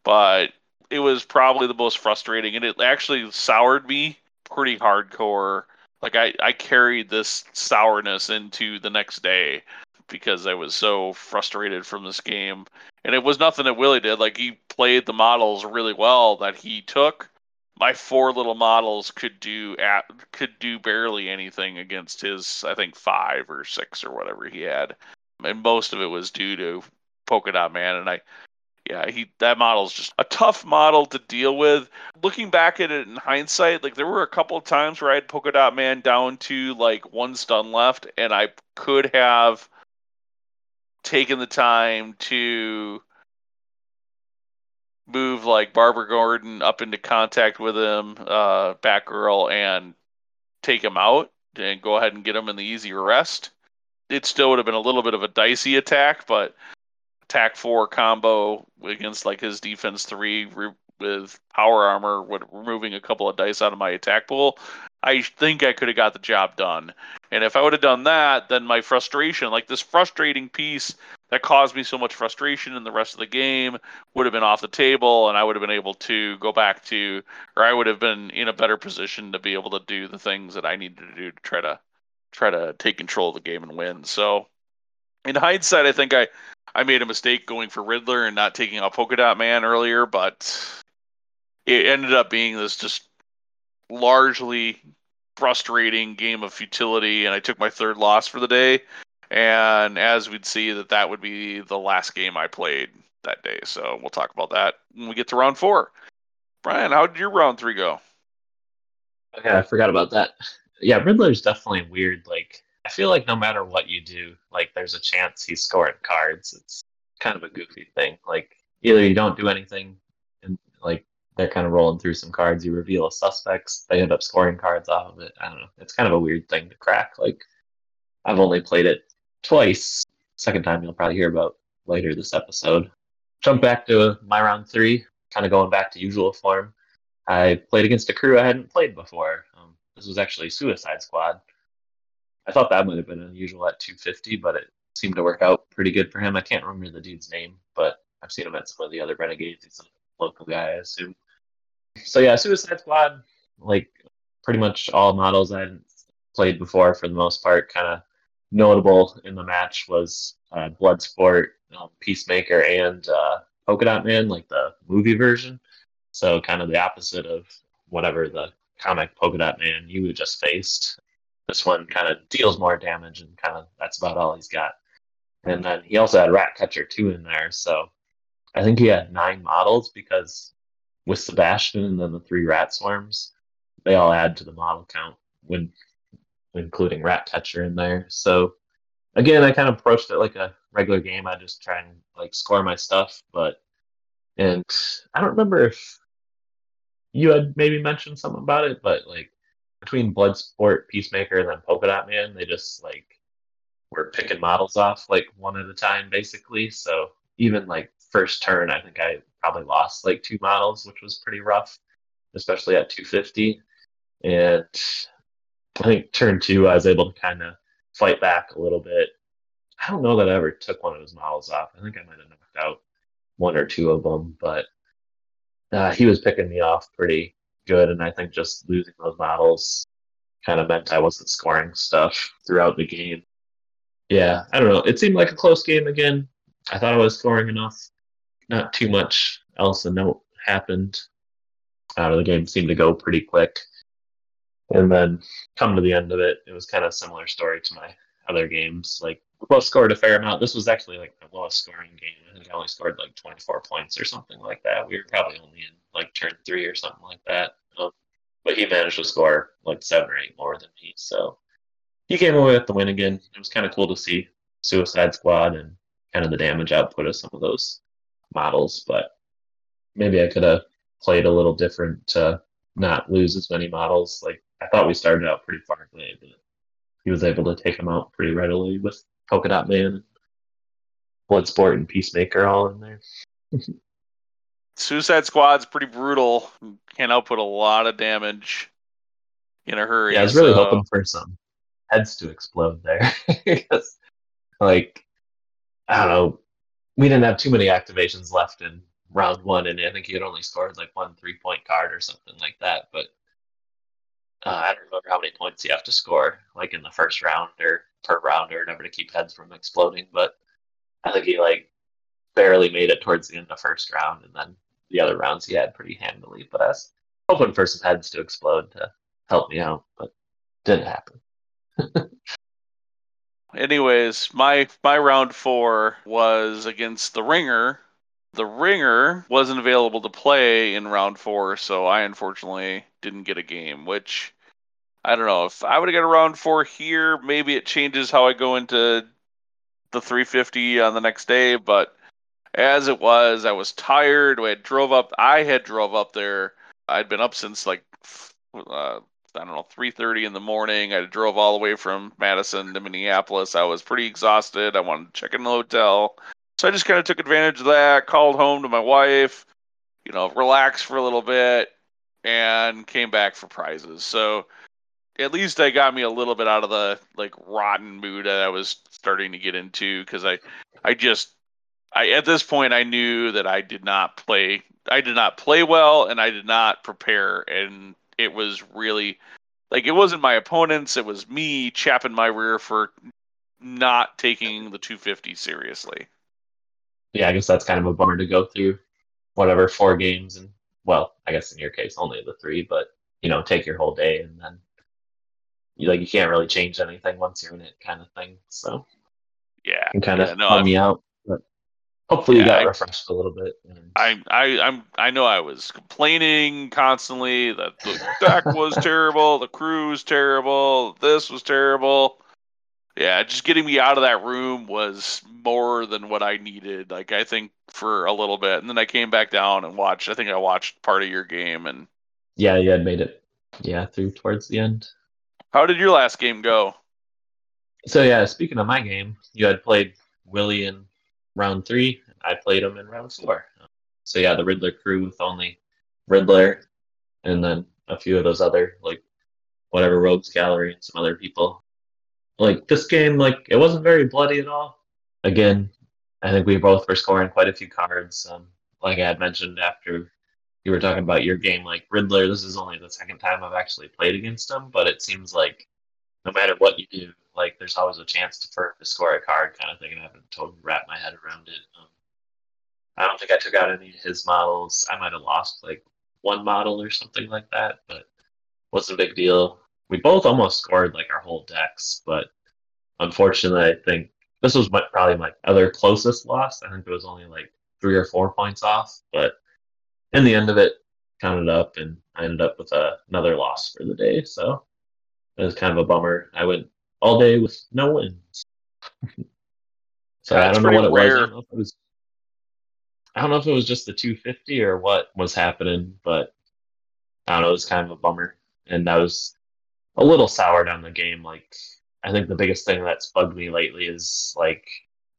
but it was probably the most frustrating, and it actually soured me pretty hardcore. Like I, I carried this sourness into the next day because I was so frustrated from this game. And it was nothing that Willie did. Like he played the models really well that he took. My four little models could do at could do barely anything against his I think five or six or whatever he had. And most of it was due to Polka Dot Man and I yeah, he that model is just a tough model to deal with. Looking back at it in hindsight, like there were a couple of times where I had Polka Dot Man down to like one stun left, and I could have taken the time to move like Barbara Gordon up into contact with him, uh, Batgirl, and take him out and go ahead and get him in the easy arrest. It still would have been a little bit of a dicey attack, but attack four combo against like his defense three re- with power armor, with removing a couple of dice out of my attack pool, I think I could have got the job done. And if I would have done that, then my frustration, like this frustrating piece that caused me so much frustration in the rest of the game, would have been off the table, and I would have been able to go back to, or I would have been in a better position to be able to do the things that I needed to do to try to try to take control of the game and win. So, in hindsight, I think I I made a mistake going for Riddler and not taking out Polka Dot Man earlier, but it ended up being this just largely frustrating game of futility, and I took my third loss for the day. And as we'd see, that that would be the last game I played that day. So we'll talk about that when we get to round four. Brian, how did your round three go? Okay, I forgot about that. Yeah, Riddler's definitely weird. Like I feel like no matter what you do, like there's a chance he's scoring cards. It's kind of a goofy thing. Like either you don't do anything, and like they're kind of rolling through some cards. You reveal a suspects, they end up scoring cards off of it. I don't know. It's kind of a weird thing to crack. Like I've only played it twice. Second time you'll probably hear about later this episode. Jump back to my round three, kind of going back to usual form. I played against a crew I hadn't played before. Um, this was actually Suicide Squad. I thought that might have been unusual at 250, but it seemed to work out pretty good for him. I can't remember the dude's name, but I've seen him at some of the other Renegades. He's a local guy, I assume. So yeah, Suicide Squad, like pretty much all models I played before for the most part. Kind of notable in the match was uh, Bloodsport, um, Peacemaker, and uh, Polka Dot Man, like the movie version. So kind of the opposite of whatever the comic Polka Dot Man you just faced. This one kind of deals more damage, and kind of that's about all he's got. And then he also had Ratcatcher 2 in there, so I think he had nine models because with Sebastian and then the three rat swarms, they all add to the model count when including Ratcatcher in there. So again, I kind of approached it like a regular game. I just try and like score my stuff, but and I don't remember if you had maybe mentioned something about it, but like between Bloodsport, Peacemaker, and then Polka Dot Man, they just like were picking models off like one at a time, basically. So even like first turn, I think I probably lost like two models, which was pretty rough, especially at 250. And I think turn two, I was able to kind of fight back a little bit. I don't know that I ever took one of his models off. I think I might have knocked out one or two of them, but uh, he was picking me off pretty good, and I think just losing those models kind of meant I wasn't scoring stuff throughout the game. Yeah, I don't know. It seemed like a close game again. I thought I was scoring enough. Not too much else a note happened. I don't the game seemed to go pretty quick. And then come to the end of it, it was kind of similar story to my other games. Like we both scored a fair amount. This was actually like my lowest scoring game. I think I only scored like 24 points or something like that. We were probably only in like turn three or something like that. Um, but he managed to score like seven or eight more than me. So he came away with the win again. It was kind of cool to see Suicide Squad and kind of the damage output of some of those models. But maybe I could have played a little different to not lose as many models. Like I thought we started out pretty far away, but he was able to take them out pretty readily with Polka Dot Man, Bloodsport, and Peacemaker all in there. *laughs* Suicide Squad's pretty brutal. Can output a lot of damage in a hurry. Yeah, I was really so- hoping for some heads to explode there. *laughs* like, I don't know, we didn't have too many activations left in round one, and I think he had only scored like one three point card or something like that. But uh, I don't remember how many points you have to score, like in the first round or per round or whatever, to keep heads from exploding. But I think he like barely made it towards the end of the first round, and then the other rounds he had pretty handily. But I was hoping for some heads to explode to help me out, but didn't happen. *laughs* Anyways, my my round four was against the Ringer. The Ringer wasn't available to play in round four, so I unfortunately didn't get a game. Which I don't know if I would have got a round four here, maybe it changes how I go into the 350 on the next day. But as it was, I was tired. I drove up. I had drove up there. I'd been up since like uh, I don't know, 3:30 in the morning. I drove all the way from Madison to Minneapolis. I was pretty exhausted. I wanted to check in the hotel. So I just kind of took advantage of that, called home to my wife, you know, relaxed for a little bit and came back for prizes. So at least I got me a little bit out of the like rotten mood that I was starting to get into cuz I I just I at this point I knew that I did not play I did not play well and I did not prepare and it was really like it wasn't my opponents, it was me chapping my rear for not taking the 250 seriously. Yeah, I guess that's kind of a bummer to go through whatever four games and well, I guess in your case only the three, but you know, take your whole day and then you like you can't really change anything once you're in it kind of thing. So Yeah. can kind of no, bum me out. Hopefully you got I- refreshed a little bit. I I I'm I know I was complaining constantly that the deck was *laughs* terrible, the crew was terrible, this was terrible. Yeah, just getting me out of that room was more than what I needed. Like I think for a little bit, and then I came back down and watched. I think I watched part of your game. And yeah, you had made it yeah, through towards the end. how did your last game go? So yeah, speaking of my game, you had played Willie in round three. I played him in round four. So yeah, the Riddler crew with only Riddler, and then a few of those other like whatever Rogues Gallery and some other people. Like this game, like it wasn't very bloody at all. Again, I think we both were scoring quite a few cards. Um, like I had mentioned after you were talking about your game, like Riddler. This is only the second time I've actually played against him, but it seems like no matter what you do, like there's always a chance to, for to score a card kind of thing, and I haven't totally wrapped my head around it. Um, I don't think I took out any of his models. I might have lost like one model or something like that, but wasn't a big deal. We both almost scored like our whole decks, but unfortunately, I think this was my, probably my other closest loss. I think it was only like three or four points off, but in the end of it, counted up, and I ended up with a, another loss for the day. So it was kind of a bummer. I went all day with no wins. *laughs* so I don't know what it was. I don't know if it was. I don't know if it was just the 250 or what was happening, but I don't know. It was kind of a bummer, and I was a little soured on the game. Like I think the biggest thing that's bugged me lately is like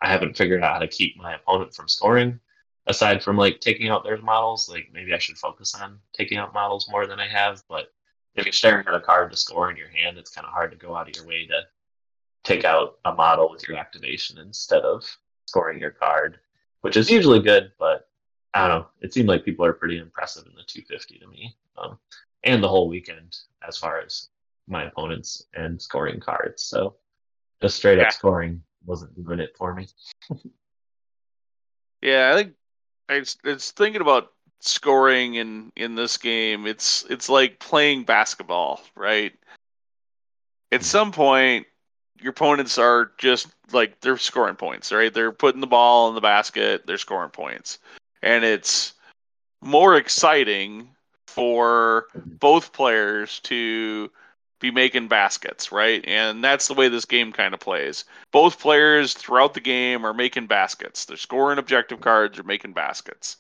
I haven't figured out how to keep my opponent from scoring. Aside from like taking out their models, like maybe I should focus on taking out models more than I have. But if you're staring at a card to score in your hand, it's kind of hard to go out of your way to take out a model with your activation instead of scoring your card, which is usually good. But I don't know. It seemed like people are pretty impressive in the 250 to me, um, and the whole weekend as far as my opponents and scoring cards. So just straight up scoring wasn't doing it for me. *laughs* Yeah, I think I was, I was thinking about scoring in in this game, it's it's like playing basketball, right? At some point, your opponents are just like they're scoring points, right? They're putting the ball in the basket, they're scoring points. And it's more exciting for both players to be making baskets, right? And that's the way this game kind of plays. Both players throughout the game are making baskets. They're scoring objective cards or making baskets.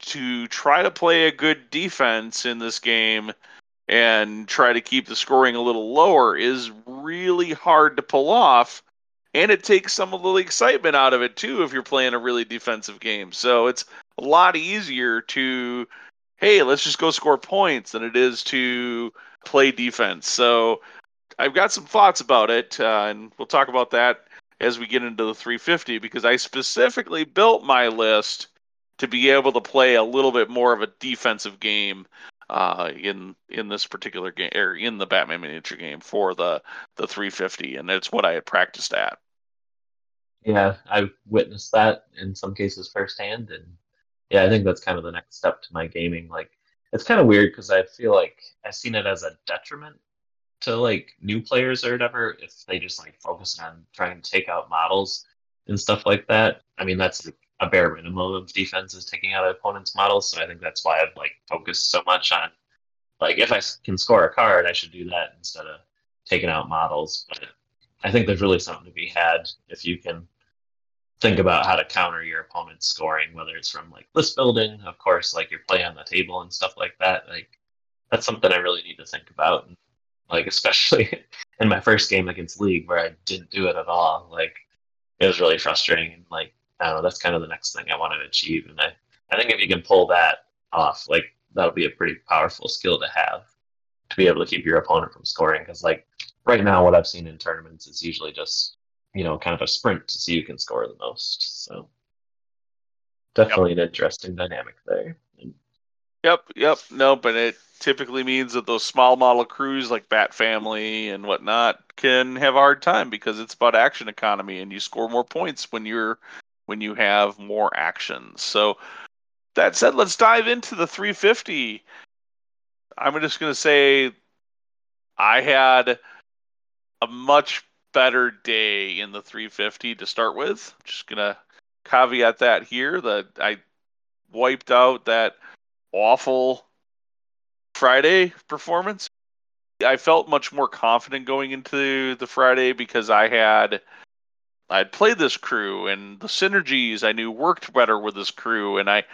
To try to play a good defense in this game and try to keep the scoring a little lower is really hard to pull off. And it takes some of the excitement out of it too if you're playing a really defensive game. So it's a lot easier to, hey, let's just go score points than it is to play defense. So I've got some thoughts about it, uh, and we'll talk about that as we get into the 350 because I specifically built my list to be able to play a little bit more of a defensive game uh, in in this particular game or in the Batman miniature game for the the 350, and it's what I had practiced at. Yeah, I've witnessed that in some cases firsthand, and yeah, I think that's kind of the next step to my gaming. Like, it's kind of weird because I feel like I've seen it as a detriment to like new players or whatever if they just like focus on trying to take out models and stuff like that. I mean, that's a bare minimum of defense is taking out opponent's models. So I think that's why I've like focused so much on like if I can score a card, I should do that instead of taking out models. But I think there's really something to be had if you can think about how to counter your opponent's scoring, whether it's from like list building, of course, like your play on the table and stuff like that. Like that's something I really need to think about. And, like especially *laughs* in my first game against League where I didn't do it at all. Like it was really frustrating and like I don't know, that's kind of the next thing I want to achieve. And I, I think if you can pull that off, like that'll be a pretty powerful skill to have to be able to keep your opponent from scoring. Because like right now, what I've seen in tournaments is usually just you know kind of a sprint to see who can score the most. So definitely yep. an interesting dynamic there. Yep, yep. No, but it typically means that those small model crews like Bat Family and whatnot can have a hard time because it's about action economy and you score more points when you're when you have more actions. So that said, let's dive into the 350. I'm just going to say I had a much better day in the 350 to start with. Just going to caveat that here that I wiped out that awful Friday performance. I felt much more confident going into the Friday because I had I'd played this crew and the synergies I knew worked better with this crew and I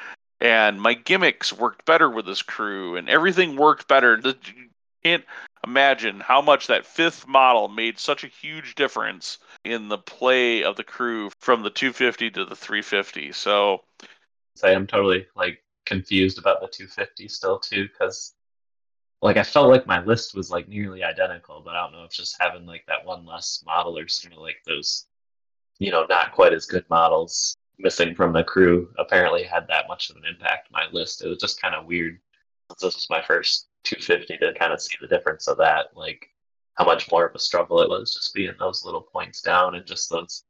and my gimmicks worked better with this crew and everything worked better. You can't imagine how much that fifth model made such a huge difference in the play of the crew from the 250 to the 350. So say I'm totally like confused about the 250 still too because like I felt like my list was like nearly identical, but I don't know if just having like that one less model or something like those you know, not quite as good models missing from the crew apparently had that much of an impact on my list. It was just kind of weird. This was my first 250 to kind of see the difference of that, like how much more of a struggle it was just being those little points down and just those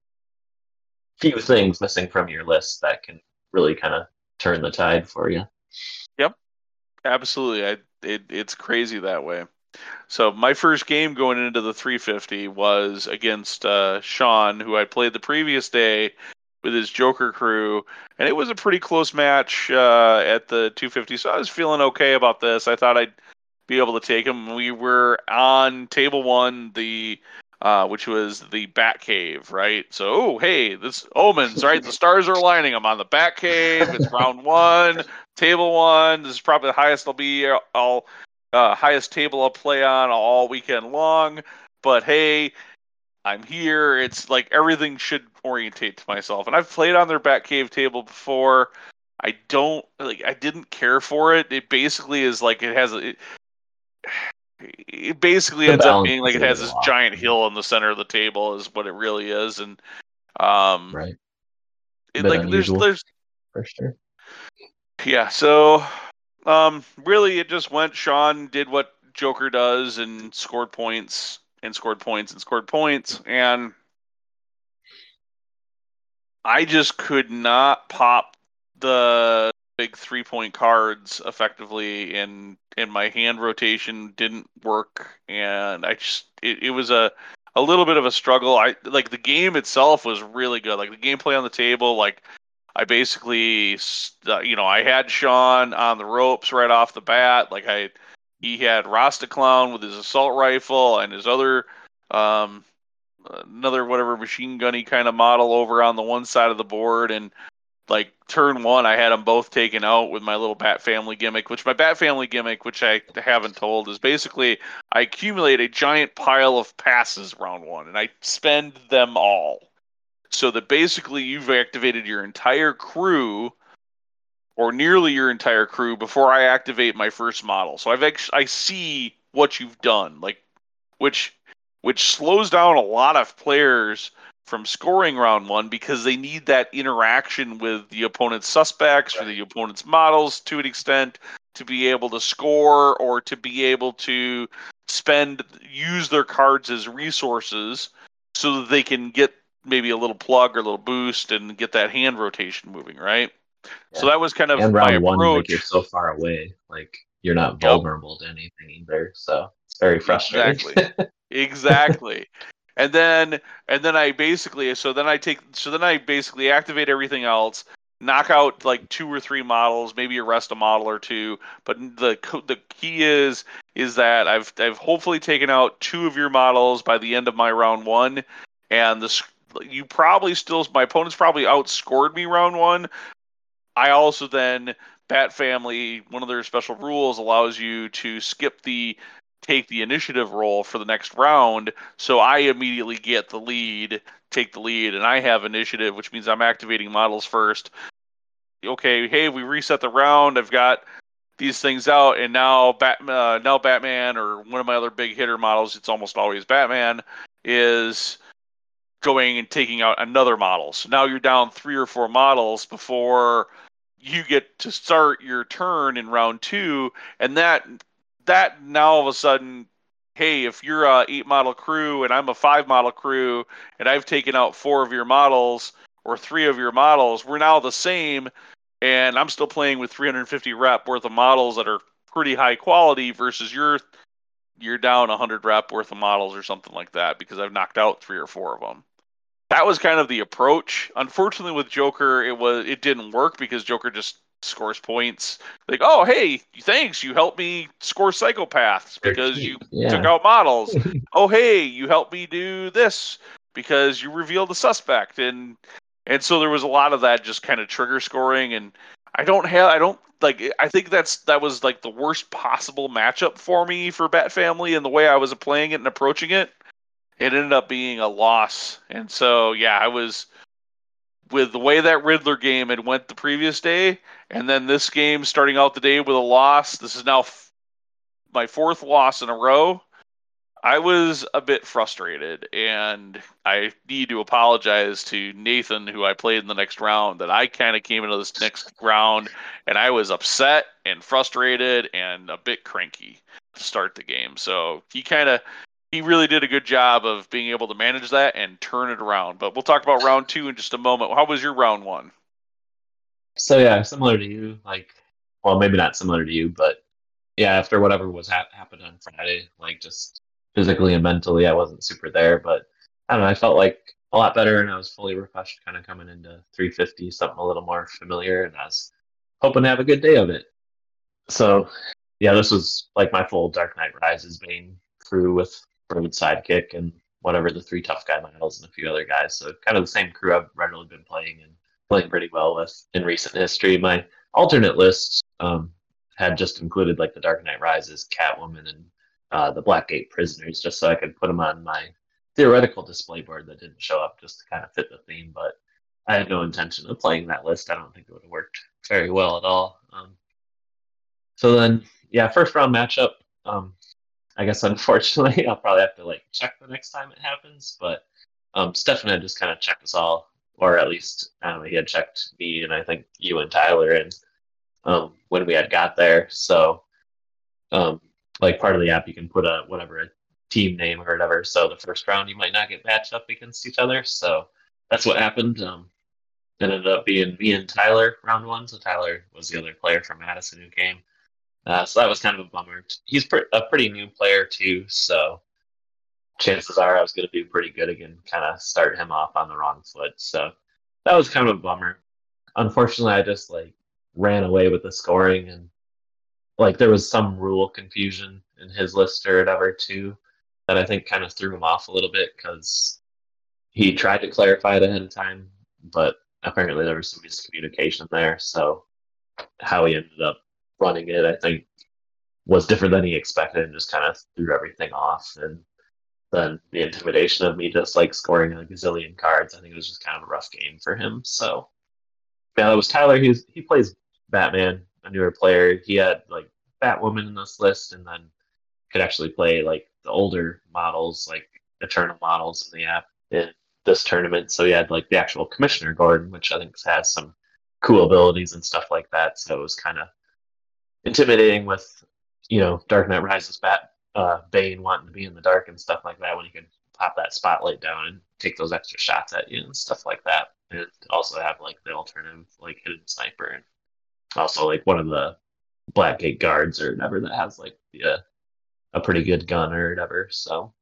few things missing from your list that can really kind of turn the tide for you. Yep, absolutely. I, it, it's crazy that way. So my first game going into the 350 was against uh, Sean, who I played the previous day with his Joker crew, and it was a pretty close match uh, at the 250. So I was feeling okay about this. I thought I'd be able to take him. We were on table one, the uh, which was the Bat Cave, right? So, oh, hey, this omens, right? The stars are aligning. I'm on the Bat Cave. It's round one, table one. This is probably the highest I'll be. I'll uh, highest table I'll play on all weekend long. But hey, I'm here. It's like everything should orientate to myself. And I've played on their Batcave table before. I don't like. I didn't care for it. It basically is like it has it, *sighs* it basically ends up being like it has this giant hill in the center of the table is what it really is and um right it, like unusual, there's there's for sure yeah so um, really, it just went. Sean did what Joker does and scored points and scored points and scored points, and I just could not pop the big three point cards effectively, and and my hand rotation didn't work, and I just it, it was a a little bit of a struggle. I like the game itself was really good. Like the gameplay on the table, like I basically, uh, you know, I had Sean on the ropes right off the bat. Like I, he had Rasta Clown with his assault rifle and his other, um, another whatever machine gunny kind of model over on the one side of the board, and like turn one, I had them both taken out with my little Bat Family gimmick, which my Bat Family gimmick, which I haven't told, is basically I accumulate a giant pile of passes round one, and I spend them all. So that basically you've activated your entire crew, or nearly your entire crew, before I activate my first model. So I've actually I see what you've done, like which which slows down a lot of players from scoring round one because they need that interaction with the opponent's suspects or the opponent's models to an extent to be able to score or to be able to spend use their cards as resources so that they can get maybe a little plug or a little boost and get that hand rotation moving right yeah. so that was kind of and round my one like you're so far away like you're not vulnerable yep. to anything either so it's very frustrating exactly exactly and then and then I basically so then I take so then I basically activate everything else, knock out like two or three models, maybe arrest a model or two. But the the key is is that I've I've hopefully taken out two of your models by the end of my round one, and the you probably still my opponent's probably outscored me round one. I also then Bat Family, one of their special rules allows you to skip the take the initiative role for the next round. So I immediately get the lead, take the lead, and I have initiative, which means I'm activating models first. Okay, hey, we reset the round. I've got these things out, and now Bat, uh, now Batman or one of my other big hitter models, it's almost always Batman, is going and taking out another model. So now you're down three or four models before you get to start your turn in round two, and that that now all of a sudden, hey, if you're a eight model crew and I'm a five model crew and I've taken out four of your models or three of your models, we're now the same, and I'm still playing with 350 rep worth of models that are pretty high quality versus you're you're down 100 rep worth of models or something like that because I've knocked out three or four of them. That was kind of the approach. Unfortunately, with Joker, it was it didn't work because Joker just scores points. Like, oh, hey, thanks, you helped me score psychopaths because you yeah. took out models. *laughs* oh, hey, you helped me do this because you revealed the suspect, and and so there was a lot of that just kind of trigger scoring. And I don't have, I don't like, I think that's that was like the worst possible matchup for me for Bat Family and the way I was playing it and approaching it. It ended up being a loss, and so yeah, I was with the way that Riddler game had went the previous day, and then this game starting out the day with a loss. This is now f- my fourth loss in a row. I was a bit frustrated, and I need to apologize to Nathan, who I played in the next round, that I kind of came into this next round and I was upset and frustrated and a bit cranky to start the game. So he kind of he really did a good job of being able to manage that and turn it around. But we'll talk about round two in just a moment. How was your round one? So yeah, similar to you, like, well, maybe not similar to you, but yeah, after whatever was ha- happened on Friday, like just physically and mentally, I wasn't super there, but I don't know, I felt like a lot better, and I was fully refreshed, kind of coming into 350, something a little more familiar, and I was hoping to have a good day of it. So yeah, this was like my full Dark Knight Rises Bane crew with Road Sidekick and whatever the three tough guy models and a few other guys. So kind of the same crew I've regularly been playing and playing pretty well with in recent history. My alternate lists um, had just included like the Dark Knight Rises, Catwoman, and uh, the Blackgate Prisoners, just so I could put them on my theoretical display board that didn't show up just to kind of fit the theme. But I had no intention of playing that list. I don't think it would have worked very well at all. Um, so then, yeah, first round matchup. Um, I guess *laughs* unfortunately I'll probably have to like check the next time it happens. But um, Stefan had just kind of checked us all, or at least he had checked me and I think you and Tyler and um, when we had got there. So um, like part of the app you can put a whatever a team name or whatever. So the first round you might not get matched up against each other. So that's what happened. Um, it ended up being me and Tyler round one. So Tyler was the other player from Madison who came. Uh, so that was kind of a bummer. He's a pretty new player too, so chances are I was going to do pretty good again. Kind of start him off on the wrong foot. So that was kind of a bummer. Unfortunately, I just like ran away with the scoring and like there was some rule confusion in his list or whatever too that I think kind of threw him off a little bit because he tried to clarify it ahead of time, but apparently there was some miscommunication there. So how he ended up running it, I think, was different than he expected and just kind of threw everything off. And then the intimidation of me just like scoring a gazillion cards, I think it was just kind of a rough game for him. So yeah, that was Tyler. He's he plays Batman, a newer player. He had like Batwoman in this list, and then could actually play like the older models, like Eternal models in the app in this tournament. So he had like the actual Commissioner Gordon, which I think has some cool abilities and stuff like that. So it was kind of intimidating with, you know, Dark Knight Rises Bat uh, Bane wanting to be in the dark and stuff like that when you could pop that spotlight down and take those extra shots at you and stuff like that. And also have like the alternative like hidden sniper and also like one of the Blackgate guards or whatever that has like the, uh, a pretty good gun or whatever. So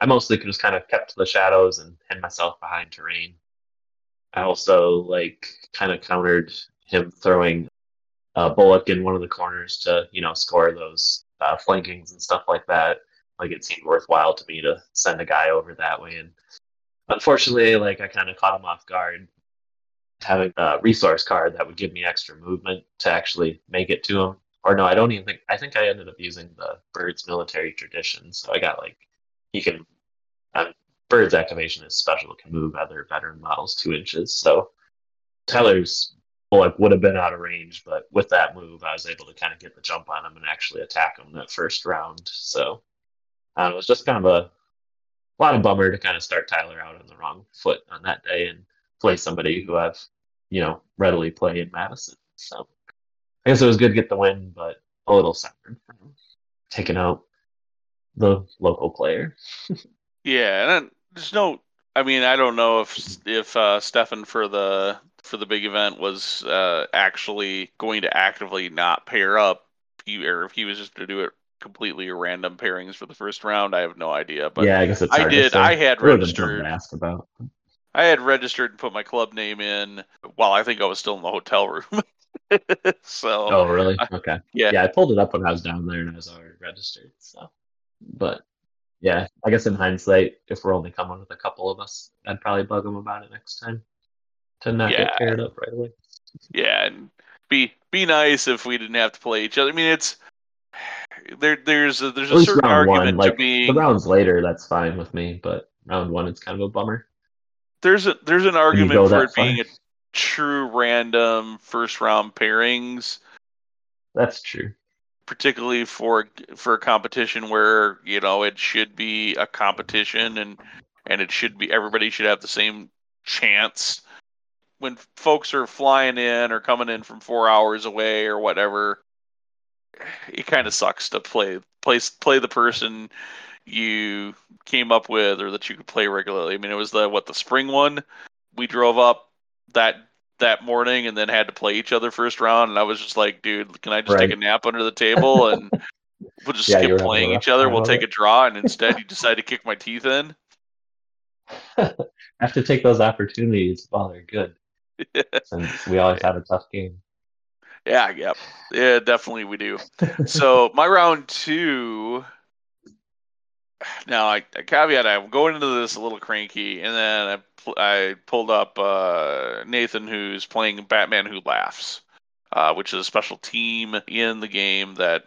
I mostly just kind of kept to the shadows and hid myself behind terrain. I also like kind of countered him throwing a Bullock in one of the corners to you know score those uh, flankings and stuff like that. Like it seemed worthwhile to me to send a guy over that way, and unfortunately, like I kind of caught him off guard having a resource card that would give me extra movement to actually make it to him. Or no, I don't even think. I think I ended up using the bird's military tradition, so I got like he can. Um, bird's activation is special; can move other veteran models two inches. So Tyler's like would have been out of range, but with that move, I was able to kind of get the jump on him and actually attack him that first round. So um, it was just kind of a, a lot of bummer to kind of start Tyler out on the wrong foot on that day and play somebody who I've you know readily play in Madison. So I guess it was good to get the win, but a little sad taking out the local player. *laughs* yeah, and there's no. I mean, I don't know if if uh, Stefan for the for the big event was uh, actually going to actively not pair up, he, or if he was just to do it completely random pairings for the first round. I have no idea. But yeah, I guess it's I did. I had registered. ask about. I had registered and put my club name in while I think I was still in the hotel room. *laughs* so. Oh really? Okay. Yeah. Yeah, I pulled it up when I was down there and I was already registered. So, but yeah, I guess in hindsight, if we're only coming with a couple of us, I'd probably bug them about it next time to not Yeah. get paired up right away. Yeah, and be be nice if we didn't have to play each other. I mean, it's there. There's a, there's At a certain argument one, to like being the rounds later, that's fine with me. But round one, it's kind of a bummer. there's a there's an argument for it being a true random first round pairings, That's true. Particularly for for a competition where you know it should be a competition and and it should be everybody should have the same chance. When folks are flying in or coming in from four hours away or whatever, it kind of sucks to play play play the person you came up with or that you could play regularly. I mean, it was the what the spring one. We drove up that that morning and then had to play each other first round, and I was just like, dude, can I just take a nap under the table *laughs* and we'll just Yeah, skip were having a playing each other? We'll take it. a draw, and *laughs* instead you decide to kick my teeth in. I *laughs* have to take those opportunities while they're good, since we always have a tough game. Yeah, yep, yeah, definitely we do. So my round two. Now I, I caveat I'm going into this a little cranky, and then I I pulled up uh, Nathan who's playing Batman Who Laughs, uh, which is a special team in the game that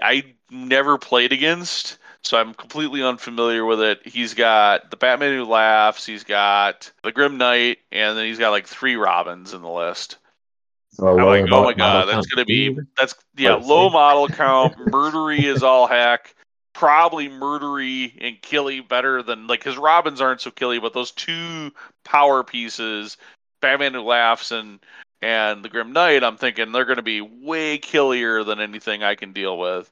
I never played against, so I'm completely unfamiliar with it. He's got the Batman Who Laughs, he's got the Grim Knight, and then he's got like three Robins in the list. So I'm like, oh my god, that's gonna be that's yeah, low model count, murdery is all heck. Probably murdery and killy better than like his Robins aren't so killy, but those two power pieces, Batman Who Laughs and and the Grim Knight, I'm thinking they're gonna be way killier than anything I can deal with.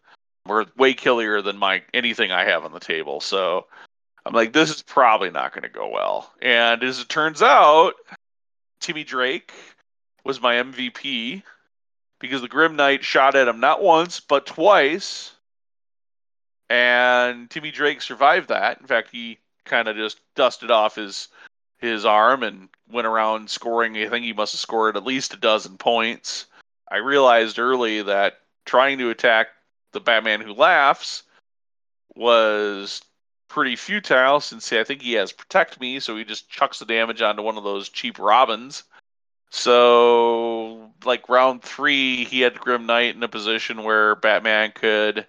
Or way killier than my anything I have on the table. So I'm like, this is probably not gonna go well. And as it turns out, Timmy Drake was my MVP because the Grim Knight shot at him not once but twice, and Timmy Drake survived that. In fact, he kind of just dusted off his his arm and went around scoring. I think he must have scored at least a dozen points. I realized early that trying to attack the Batman Who Laughs was pretty futile since I think he has Protect Me, so he just chucks the damage onto one of those cheap Robins. So, like round three, he had Grim Knight in a position where Batman could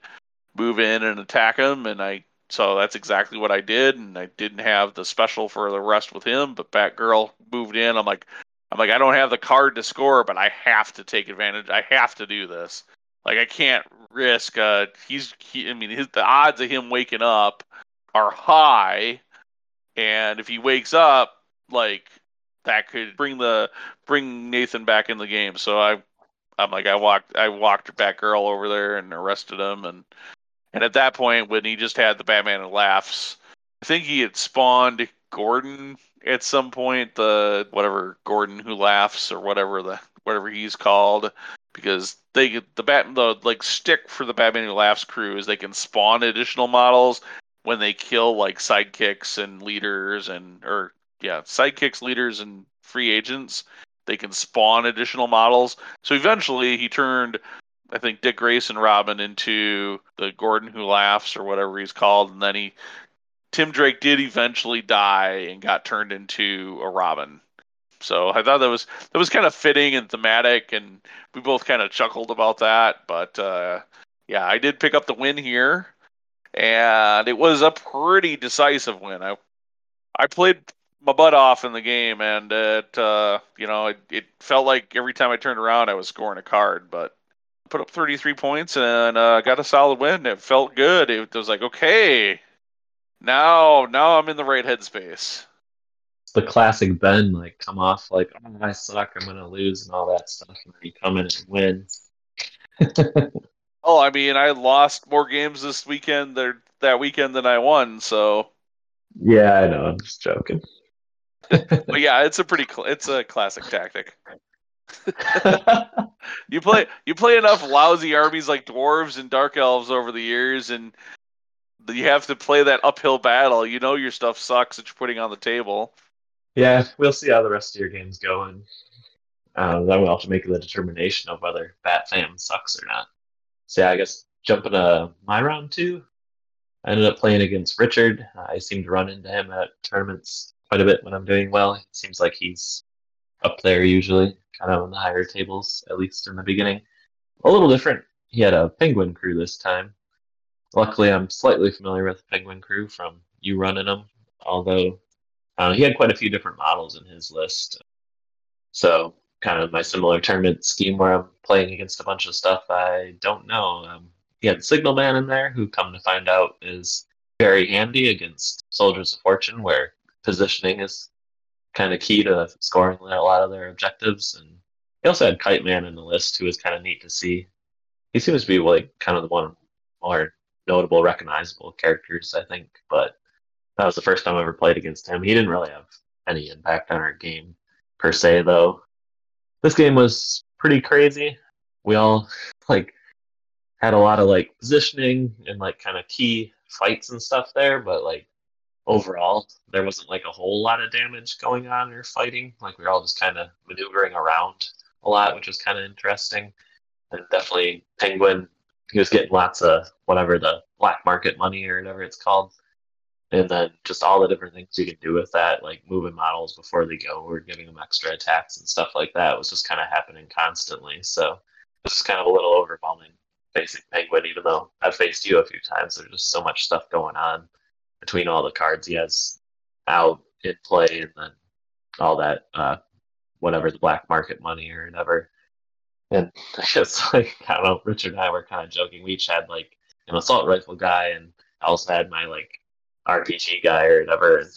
move in and attack him, and I so that's exactly what I did, and I didn't have the special for the rest with him, but Batgirl moved in. I'm like, I'm like, I don't have the card to score, but I have to take advantage. I have to do this. Like, I can't risk. Uh, he's, he, I mean, his, the odds of him waking up are high, and if he wakes up, like that could bring the bring Nathan back in the game. So I, I'm like, I walked, I walked Batgirl over there and arrested him, and and at that point, when he just had the Batman and laughs, I think he had spawned Gordon at some point. The whatever Gordon who laughs or whatever the whatever he's called, because they the bat the like stick for the Batman who laughs crew is they can spawn additional models when they kill like sidekicks and leaders and or yeah sidekicks, leaders, and free agents. They can spawn additional models. So eventually, he turned I think Dick Grayson Robin into the Gordon who laughs or whatever he's called, and then he Tim Drake did eventually die and got turned into a Robin. So I thought that was that was kind of fitting and thematic, and we both kind of chuckled about that. But uh, yeah, I did pick up the win here, and it was a pretty decisive win. I I played my butt off in the game, and it uh, you know it, it felt like every time I turned around I was scoring a card, but put up 33 points and uh, got a solid win. It felt good. It was like, okay, now now I'm in the right headspace. The classic Ben, like come off like, oh, I suck, I'm gonna lose, and all that stuff, and you come in and win. *laughs* oh, I mean, I lost more games this weekend there that weekend than I won, so. Yeah, I know. I'm just joking. *laughs* but yeah, it's a pretty cl- it's a classic tactic. *laughs* you play you play enough lousy armies like dwarves and dark elves over the years, and you have to play that uphill battle. You know your stuff sucks that you're putting on the table. Yeah, we'll see how the rest of your games go, and uh, then we'll have to make the determination of whether Bat Fam sucks or not. So yeah, I guess jumping to my round two, I ended up playing against Richard. I seem to run into him at tournaments quite a bit when I'm doing well. It seems like he's up there usually, kind of on the higher tables, at least in the beginning. A little different. He had a penguin crew this time. Luckily, I'm slightly familiar with the penguin crew from you running them, although uh, he had quite a few different models in his list. So, kind of my similar tournament scheme where I'm playing against a bunch of stuff I don't know. Um, he had Signal Man in there, who, come to find out, is very handy against Soldiers of Fortune, where positioning is kind of key to scoring a lot of their objectives. And he also had Kite Man in the list, who was kind of neat to see. He seems to be like kind of the one more notable, recognizable characters, I think. But that was the first time I ever played against him. He didn't really have any impact on our game per se, though. This game was pretty crazy. We all like had a lot of like positioning and like kind of key fights and stuff there, but like overall, there wasn't like a whole lot of damage going on or fighting. Like we were all just kind of maneuvering around a lot, which was kind of interesting. And definitely Penguin, he was getting lots of whatever the black market money or whatever it's called. And then just all the different things you can do with that, like moving models before they go or giving them extra attacks and stuff like that, was just kind of happening constantly. So it was kind of a little overwhelming facing Penguin, even though I've faced you a few times. There's just so much stuff going on between all the cards he has out in play and then all that uh, whatever the black market money or whatever. And *laughs* I guess like I don't know, Richard and I were kind of joking. We each had like an assault rifle guy, and I also had my like RPG guy or whatever. And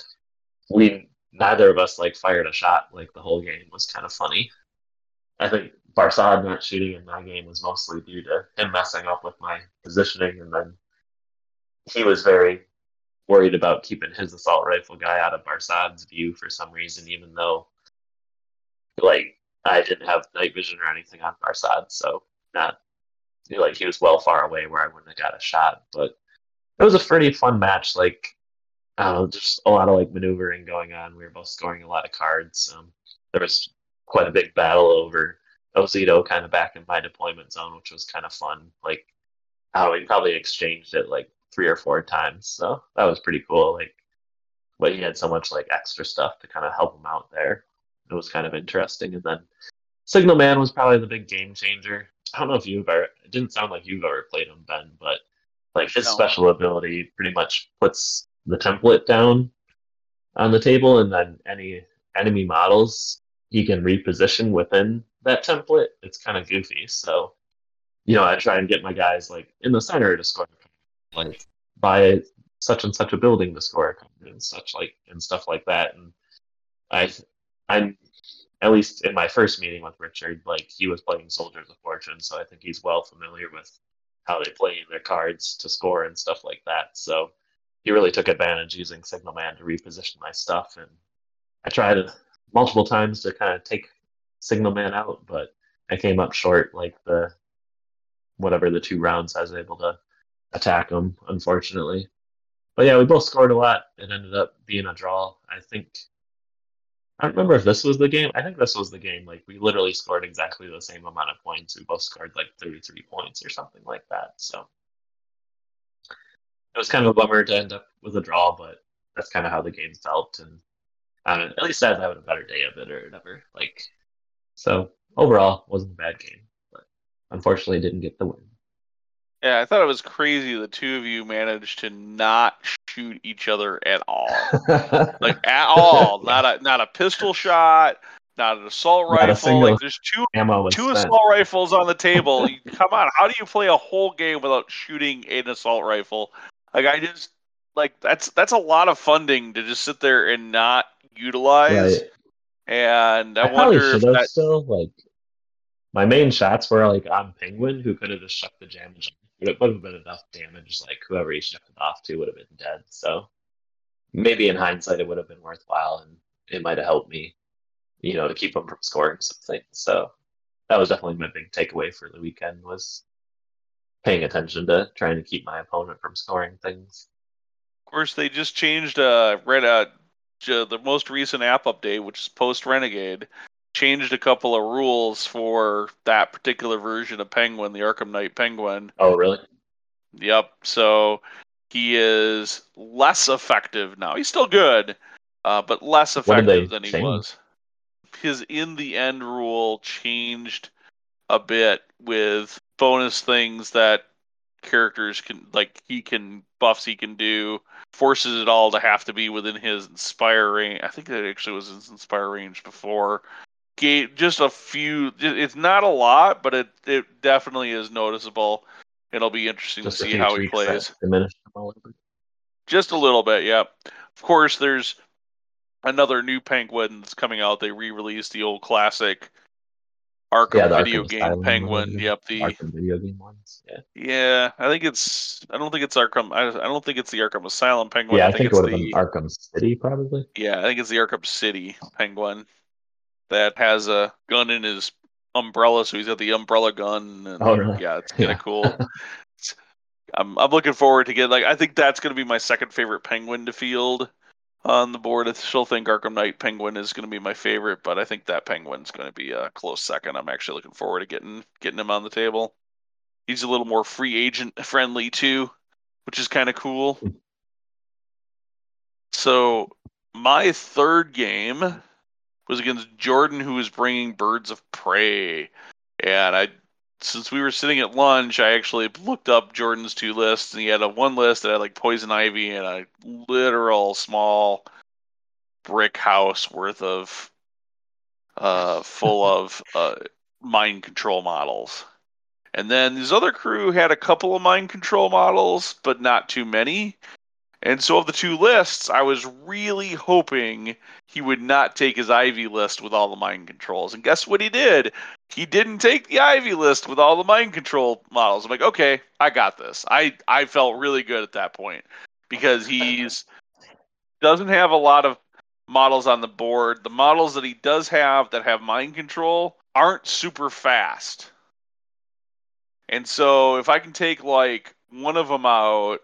we neither of us like fired a shot like the whole game was kind of funny. I think Barsad not shooting in my game was mostly due to him messing up with my positioning, and then he was very worried about keeping his assault rifle guy out of Barsad's view for some reason, even though like I didn't have night vision or anything on Barsad, so not like he was well far away where I wouldn't have got a shot. But it was a pretty fun match. Like know, just a lot of like maneuvering going on. We were both scoring a lot of cards. Um, there was quite a big battle over Ozito kind of back in my deployment zone, which was kind of fun. Like, oh, we probably exchanged it like three or four times, so that was pretty cool. Like, but he had so much like extra stuff to kind of help him out there. It was kind of interesting. And then Signal Man was probably the big game changer. I don't know if you've ever. It didn't sound like you've ever played him, Ben, but like his no. special ability pretty much puts the template down on the table, and then any enemy models he can reposition within that template. It's kind of goofy. So, you know, I try and get my guys like in the center to score, like by such and such a building to score and such like and stuff like that. And I, I'm at least in my first meeting with Richard, like he was playing Soldiers of Fortune, so I think he's well familiar with how they play their cards to score and stuff like that. So he really took advantage using Signal Man to reposition my stuff, and I tried multiple times to kind of take Signal Man out, but I came up short. Like the whatever the two rounds I was able to attack him, unfortunately. But yeah, we both scored a lot. It ended up being a draw. I think I don't remember if this was the game. I think this was the game. Like we literally scored exactly the same amount of points. We both scored like 33 points or something like that. So it was kind of a bummer to end up with a draw, but that's kind of how the game felt. And at least I was having a better day of it or whatever. Like so overall, wasn't a bad game, but unfortunately didn't get the win. Yeah, I thought it was crazy the two of you managed to not shoot each other at all. *laughs* like at all. Not a not a pistol shot, not an assault not rifle. Like there's two two assault rifles on the table. Come on, how do you play a whole game without shooting an assault rifle? Like I just like that's that's a lot of funding to just sit there and not utilize. Right. And I, I wonder if that still like my main shots were like on Penguin, who could have just shut the damage it would have been enough damage. Like whoever he shipped it off to would have been dead. So maybe in hindsight, it would have been worthwhile, and it might have helped me, you know, to keep him from scoring something. So that was definitely my big takeaway for the weekend was paying attention to trying to keep my opponent from scoring things. Of course, they just changed uh, Red uh, the most recent app update, which is post Renegade changed a couple of rules for that particular version of Penguin, the Arkham Knight Penguin. Oh, really? Yep. So he is less effective now. He's still good, uh, but less effective than he change? was. His in the end rule changed a bit with bonus things that characters can like he can buffs he can do forces it all to have to be within his inspire range i think that actually was his inspire range before gave just a few. It's not a lot, but it it definitely is noticeable. It'll be interesting just to see how he plays. Just a little bit, yeah. Of course, there's another new Penguin that's coming out. They re-released the old classic Arkham yeah, video Arkham game Penguin. Yep, the Arkham video game ones. Yeah. Yeah, I think it's. I don't think it's Arkham. I, I don't think it's the Arkham Asylum Penguin. Yeah, I think, I think it's the Arkham City probably. Yeah, I think it's the Arkham City Penguin that has a gun in his umbrella, so he's got the umbrella gun. And, oh, really? Yeah, it's kind of yeah. cool. I'm I'm looking forward to get like I think that's going to be my second favorite penguin to field on the board. I still think Arkham Knight Penguin is going to be my favorite, but I think that Penguin's going to be a close second. I'm actually looking forward to getting getting him on the table. He's a little more free agent friendly too, which is kind of cool. Hmm. So my third game was against Jordan, who was bringing Birds of Prey. And I, since we were sitting at lunch, I actually looked up Jordan's two lists, and he had a one list that had like Poison Ivy and a literal small brick house worth of, uh, *laughs* full of uh, mind control models. And then his other crew had a couple of mind control models, but not too many. And so, of the two lists, I was really hoping he would not take his Ivy list with all the mind controls. And guess what he did? He didn't take the Ivy list with all the mind control models. I'm like, okay, I got this. I, I felt really good at that point because he's doesn't have a lot of models on the board. The models that he does have that have mind control aren't super fast. And so if I can take like one of them out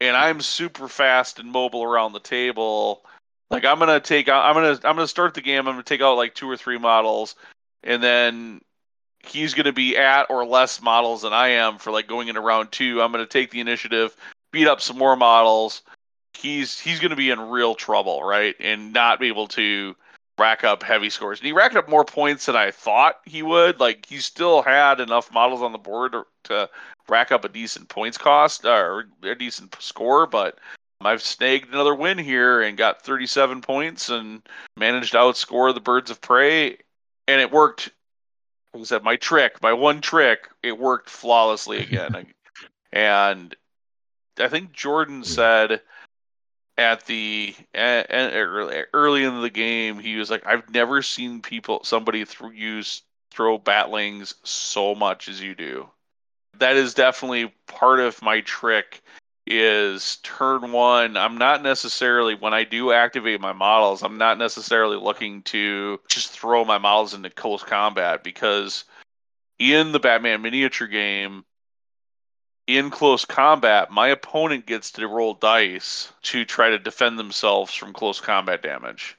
and I'm super fast and mobile around the table, like I'm gonna take out I'm gonna I'm gonna start the game, I'm gonna take out like two or three models and then he's gonna be at or less models than I am for like going into round two. I'm gonna take the initiative, beat up some more models. He's he's gonna be in real trouble, right? And not be able to rack up heavy scores. And he racked up more points than I thought he would. Like he still had enough models on the board to, to rack up a decent points cost uh, or a decent score, but I've snagged another win here and got 37 points and managed to outscore the birds of prey. And it worked. Like I said, my trick, my one trick, it worked flawlessly again. *laughs* and I think Jordan said at the early in the game, he was like, "I've never seen people somebody th- use throw batlings so much as you do." That is definitely part of my trick. Is turn one. I'm not necessarily when I do activate my models. I'm not necessarily looking to just throw my models into close combat because in the Batman miniature game, in close combat, my opponent gets to roll dice to try to defend themselves from close combat damage.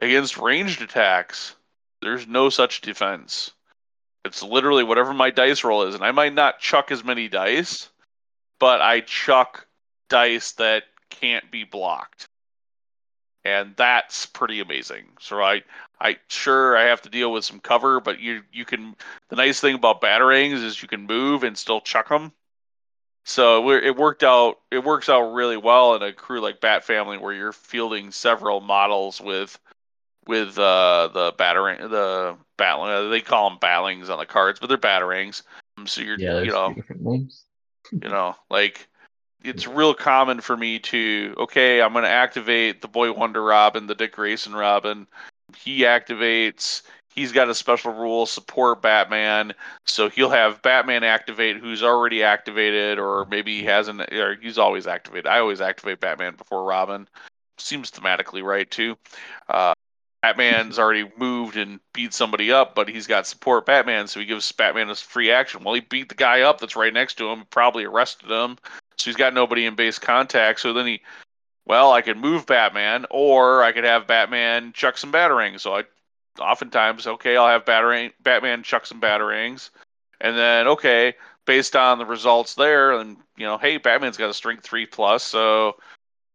Against ranged attacks, there's no such defense. It's literally whatever my dice roll is, and I might not chuck as many dice, but I chuck dice that can't be blocked. And that's pretty amazing. So I I sure I have to deal with some cover, but you you can. The nice thing about batarangs is you can move and still chuck them. So it worked out. It works out really well in a crew like Bat Family, where you're fielding several models with with uh, the battering the battling. Uh, they call them battlings on the cards, but they're batarangs. So you're, yeah, you know, you know, like it's real common for me to okay, I'm going to activate the Boy Wonder Robin, the Dick Grayson Robin, he activates he's got a special rule support Batman, so he'll have Batman activate who's already activated, or maybe he hasn't, or he's always activated. I always activate Batman before Robin. Seems thematically right too. Uh, Batman's already moved and beat somebody up, but he's got support Batman, so he gives Batman a free action. Well, he beat the guy up that's right next to him, probably arrested him, so he's got nobody in base contact. So then he well, I could move Batman, or I could have Batman chuck some batarangs. So I oftentimes, okay, I'll have batarang, Batman chuck some batarangs, and then okay, based on the results there, and you know, hey, Batman's got a strength three plus, so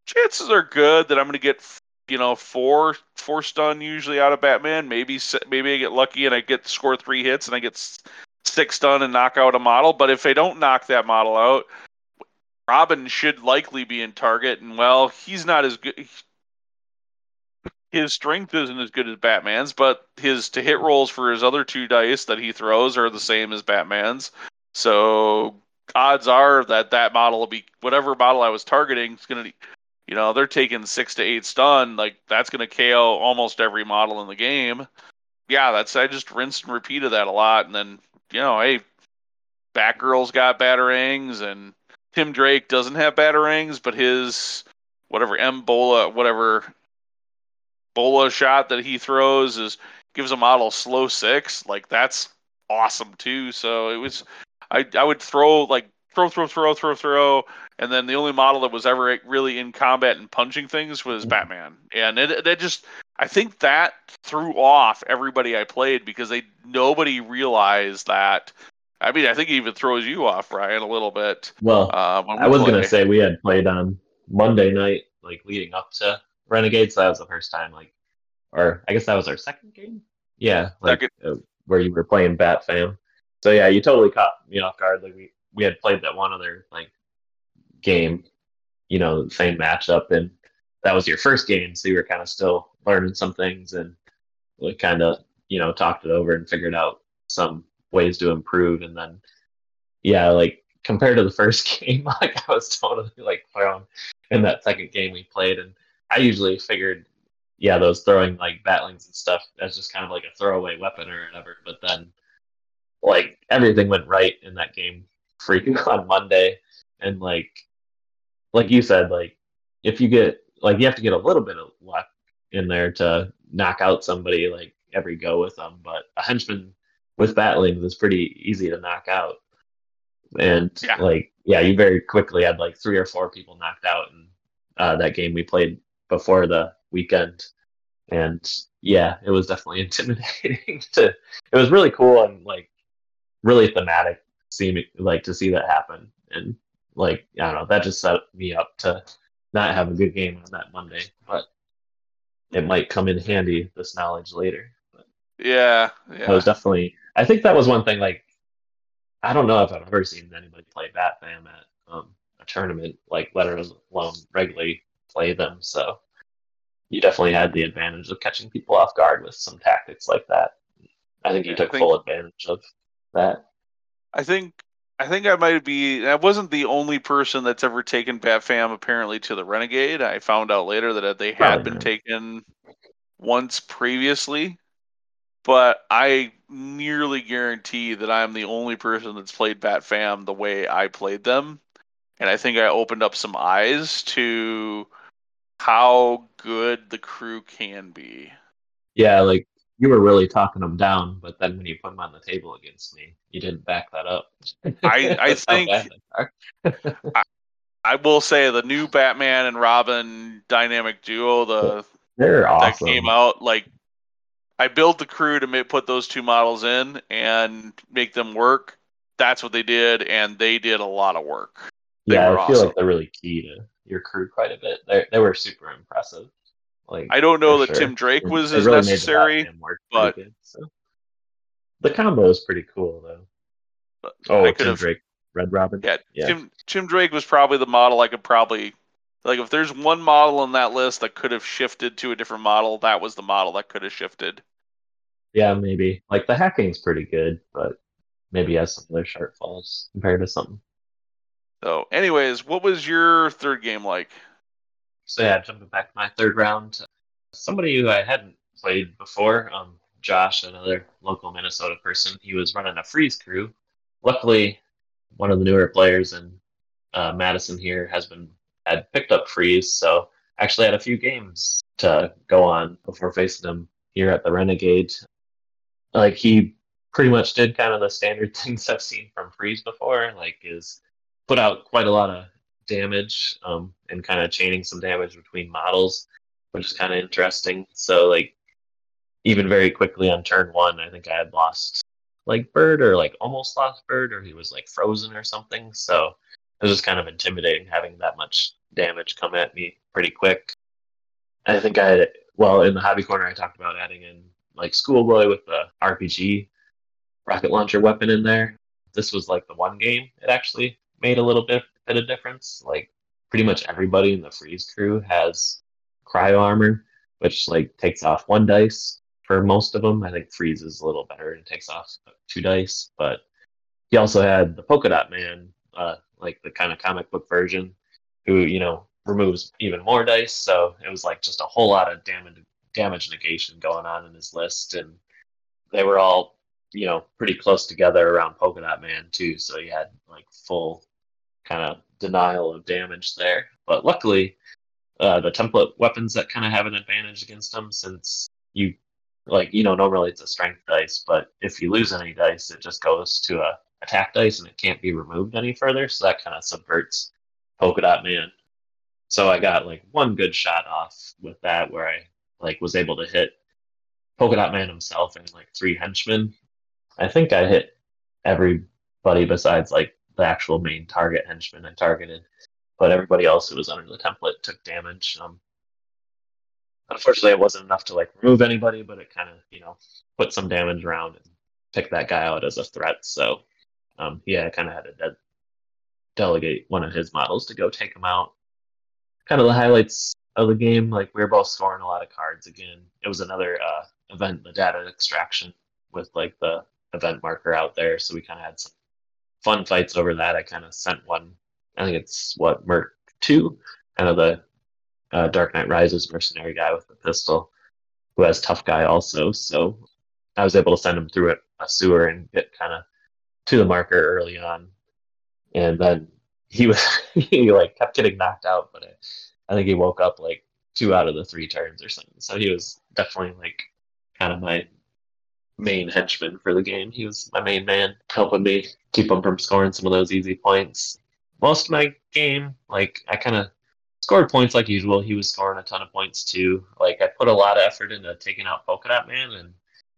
chances are good that I'm going to get you know four four stun usually out of Batman. Maybe maybe I get lucky and I get score three hits and I get six stun and knock out a model. But if I don't knock that model out, Robin should likely be in target, and well, he's not as good. His strength isn't as good as Batman's, but his to hit rolls for his other two dice that he throws are the same as Batman's. So odds are that that model will be whatever model I was targeting is going to, you know, they're taking six to eight stun. Like that's going to KO almost every model in the game. Yeah, that's I just rinsed and repeated that a lot, and then you know, hey, Batgirl's got batarangs and Tim Drake doesn't have batarangs, but his whatever M Bola whatever Bola shot that he throws is gives a model slow six. Like that's awesome too. So it was I I would throw like throw throw throw throw throw and then the only model that was ever really in combat and punching things was mm-hmm. Batman. And it that just I think that threw off everybody I played because they nobody realized that I mean, I think it even throws you off, Ryan, a little bit. Well, uh, we I was going to say we had played on Monday night, like leading up to Renegades. So that was the first time, like, or I guess that was our second game. Yeah, like uh, where you were playing Bat Fam. So yeah, you totally caught me off guard. Like we we had played that one other like game, you know, same matchup, and that was your first game, so you were kind of still learning some things, and we kind of you know talked it over and figured out some ways to improve. And then, yeah, like compared to the *laughs* first game, like I was totally like thrown in that second game we played. And I usually figured, yeah, those throwing like batlings and stuff as just kind of like a throwaway weapon or whatever. But then, like everything went right in that game freaking *laughs* on Monday. And like, like you said, like if you get like you have to get a little bit of luck in there to knock out somebody like every go with them. But a henchman with battling is pretty easy to knock out. And Yeah. like, yeah, you very quickly had like three or four people knocked out in uh, that game we played before the weekend. And yeah, it was definitely *laughs* intimidating to, it was really cool and like really thematic seeming like to see that happen. And like, I don't know, that just set me up to not have a good game on that Monday, but it might come in handy this knowledge later. But Yeah, yeah. was definitely. I think that was one thing. Like, I don't know if I've ever seen anybody play Bat Fam at um, a tournament, like let alone regularly play them. So you definitely had the advantage of catching people off guard with some tactics like that. I think you Yeah, I took think- full advantage of that. I think I think I might be. I wasn't the only person that's ever taken Batfam apparently to the Renegade. I found out later that they had been taken once previously, but I nearly guarantee that I'm the only person that's played Batfam the way I played them, and I think I opened up some eyes to how good the crew can be. Yeah, like you were really talking them down, but then when you put them on the table against me, you didn't back that up. I- I *laughs* think- are. I will say the new Batman and Robin dynamic duo, the they're that awesome. came out like I built the crew to put those two models in and make them work. That's what they did, and they did a lot of work. They yeah, were I feel awesome. like they're really key to your crew quite a bit. They they were super impressive. Like I don't know that sure. Tim Drake They- was as really necessary. But- good, so. the combo is pretty cool though. But Oh, I Tim have, Drake, Red Robin. yeah, Yeah. Tim Tim Drake was probably the model I could probably like. If there's one model on that list that could have shifted to a different model, that was the model that could have shifted. Yeah, maybe. Like the hacking's pretty good, but maybe has some other shortfalls compared to something. So, anyways, what was your third game like? So yeah, jumping back to my third round, somebody who I hadn't played before, um, Josh, another local Minnesota person, he was running a freeze crew. Luckily, one of the newer players in uh, Madison here has been had picked up freeze, so actually had a few games to go on before facing him here at the Renegade. Like he pretty much did kind of the standard *laughs* things I've seen from freeze before, like is put out quite a lot of damage um, and kind of chaining some damage between models, which is kind of interesting. So like even very quickly on turn one, I think I had lost like Bird or like almost lost Bird or he was like frozen or something. So it was just kind of intimidating having that much damage come at me pretty quick. I think I had well in the hobby corner I talked about adding in like Schoolboy with the RPG rocket launcher weapon in there. This was like the one game it actually made a little bit bit of difference. Like pretty much everybody in the freeze crew has cryo armor, which like takes off one dice for most of them. I think freeze is a little better and takes off two dice, but he also had the polka dot man, uh, like the kind of comic book version, who you know removes even more dice. So it was like just a whole lot of damage damage negation going on in his list, and they were all you know pretty close together around polka dot man too. So he had like full kind of denial of damage there. But luckily, uh, the template weapons that kind of have an advantage against them, since you like you know normally it's a strength dice, but if you lose any dice, it just goes to a attack dice and it can't be removed any further. So that kind of subverts polka dot man. So I got like one good shot off with that where I like was able to hit polka dot man himself and like three henchmen. I think I hit everybody besides like the actual main target henchman I targeted, but everybody else who was under the template took damage. Um, unfortunately, it wasn't enough to like remove anybody, but it kind of you know put some damage around and pick that guy out as a threat. So um, yeah, I kind of had to de- delegate one of his models to go take him out. Kind of the highlights of the game, like we were both scoring a lot of cards again. It was another uh, event, the data extraction with like the event marker out there, so we kind of had some fun fights over that. I kind of sent one. I think it's what Merc two, kind of the uh, Dark Knight Rises mercenary guy with the pistol, who has tough guy also. So I was able to send him through a, sewer and get kind of to the marker early on, and then he was *laughs* he like kept getting knocked out, but I, I think he woke up like two out of the three turns or something. So he was definitely like kind of my main henchman for the game. He was my main man, helping me keep him from scoring some of those easy points. Most of my game, like I kind of scored points like usual. He was scoring a ton of points too. Like I put a lot of effort into taking out Polka Dot Man and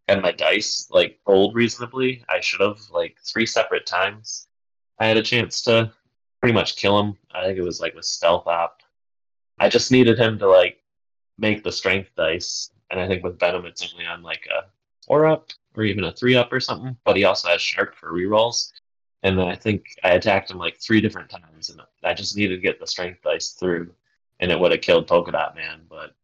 had my dice like rolled reasonably. I should have like three separate times. I had a chance to pretty much kill him. I think it was like with stealth op. I just needed him to like make the strength dice, and I think with Venom it's only on like a four up or even a three up or something. But he also has sharp for rerolls. And then I think I attacked him like three different times, and I just needed to get the strength dice through, and it would have killed Polka Dot Man. But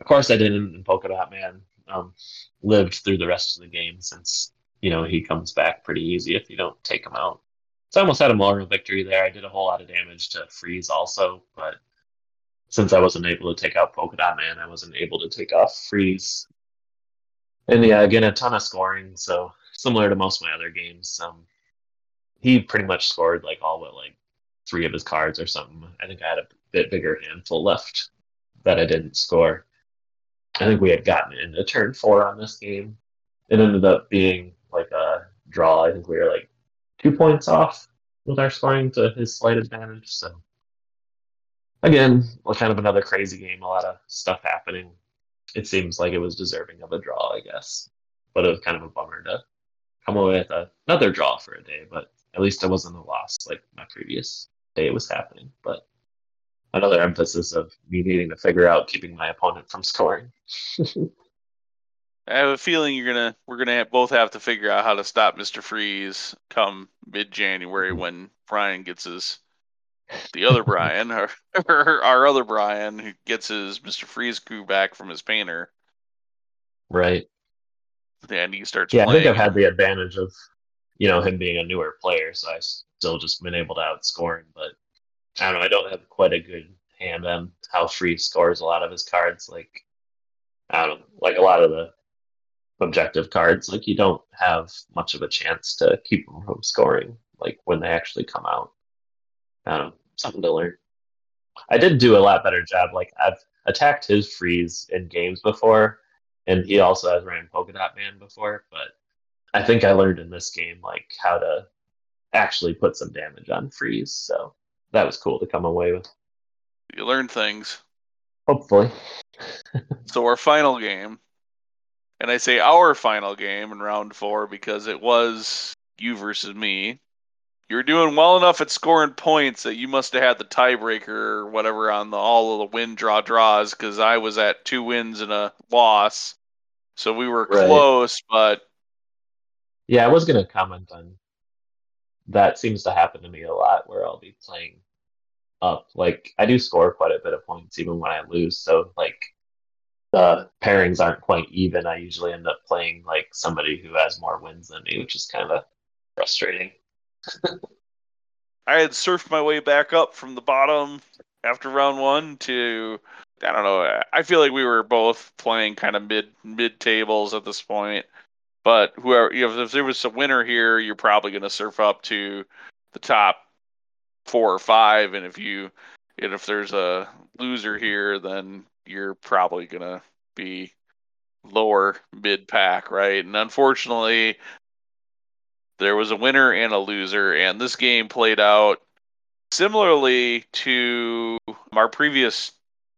of course, I didn't. And Polka Dot Man um, lived through the rest of the game since you know he comes back pretty easy if you don't take him out. So I almost had a moral victory there. I did a whole lot of damage to Freeze also, but since I wasn't able to take out Polka Dot Man, I wasn't able to take off Freeze. And yeah, again, a ton of scoring. So similar to most of my other games, um, he pretty much scored like all but like three of his cards or something. I think I had a bit bigger handful left that I didn't score. I think we had gotten into turn four on this game. It ended up being like a draw. I think we were like two points off with our scoring to his slight advantage. So again, kind of another crazy game. A lot of stuff happening. It seems like it was deserving of a draw, I guess. But it was kind of a bummer to come away with a, another draw for a day. But at least it wasn't a loss like my previous day it was happening. But another emphasis of me needing to figure out keeping my opponent from scoring. I have a feeling you're gonna we're gonna have, both have to figure out how to stop Mister Freeze come mid January mm-hmm. when Brian gets his the other Brian our, *laughs* our other Brian who gets his Mister Freeze crew back from his painter. Right. And he starts. Yeah, playing. I think I've had the advantage of you know him being a newer player, so I still just been able to outscore him. But I don't know. I don't have quite a good hand on how Freeze scores a lot of his cards. Like I don't know, like a lot of the objective cards, like you don't have much of a chance to keep them from scoring, like when they actually come out. Um, something to learn. I did do a lot better job. Like I've attacked his freeze in games before, and he also has ran Polka Dot Man before, but I think I learned in this game like how to actually put some damage on freeze. So that was cool to come away with. You learn things. Hopefully. *laughs* so our final game and I say our final game in round four because it was you versus me. You were doing well enough at scoring points that you must have had the tiebreaker or whatever on the all of the win draw draws because I was at two wins and a loss. So we were right. close, but yeah, I was gonna comment on that. Seems to happen to me a lot where I'll be playing up. Like I do score quite a bit of points even when I lose. So like the pairings aren't quite even, I usually end up playing like somebody who has more wins than me, which is kind of frustrating. I had surfed my way back up from the bottom after round one to I don't know. I feel like we were both playing kind of mid mid tables at this point. But whoever, you know, if there was a winner here, you're probably going to surf up to the top four or five, and if you, and if there's a loser here, then you're probably going to be lower mid pack, right? And unfortunately, there was a winner and a loser, and this game played out similarly to our previous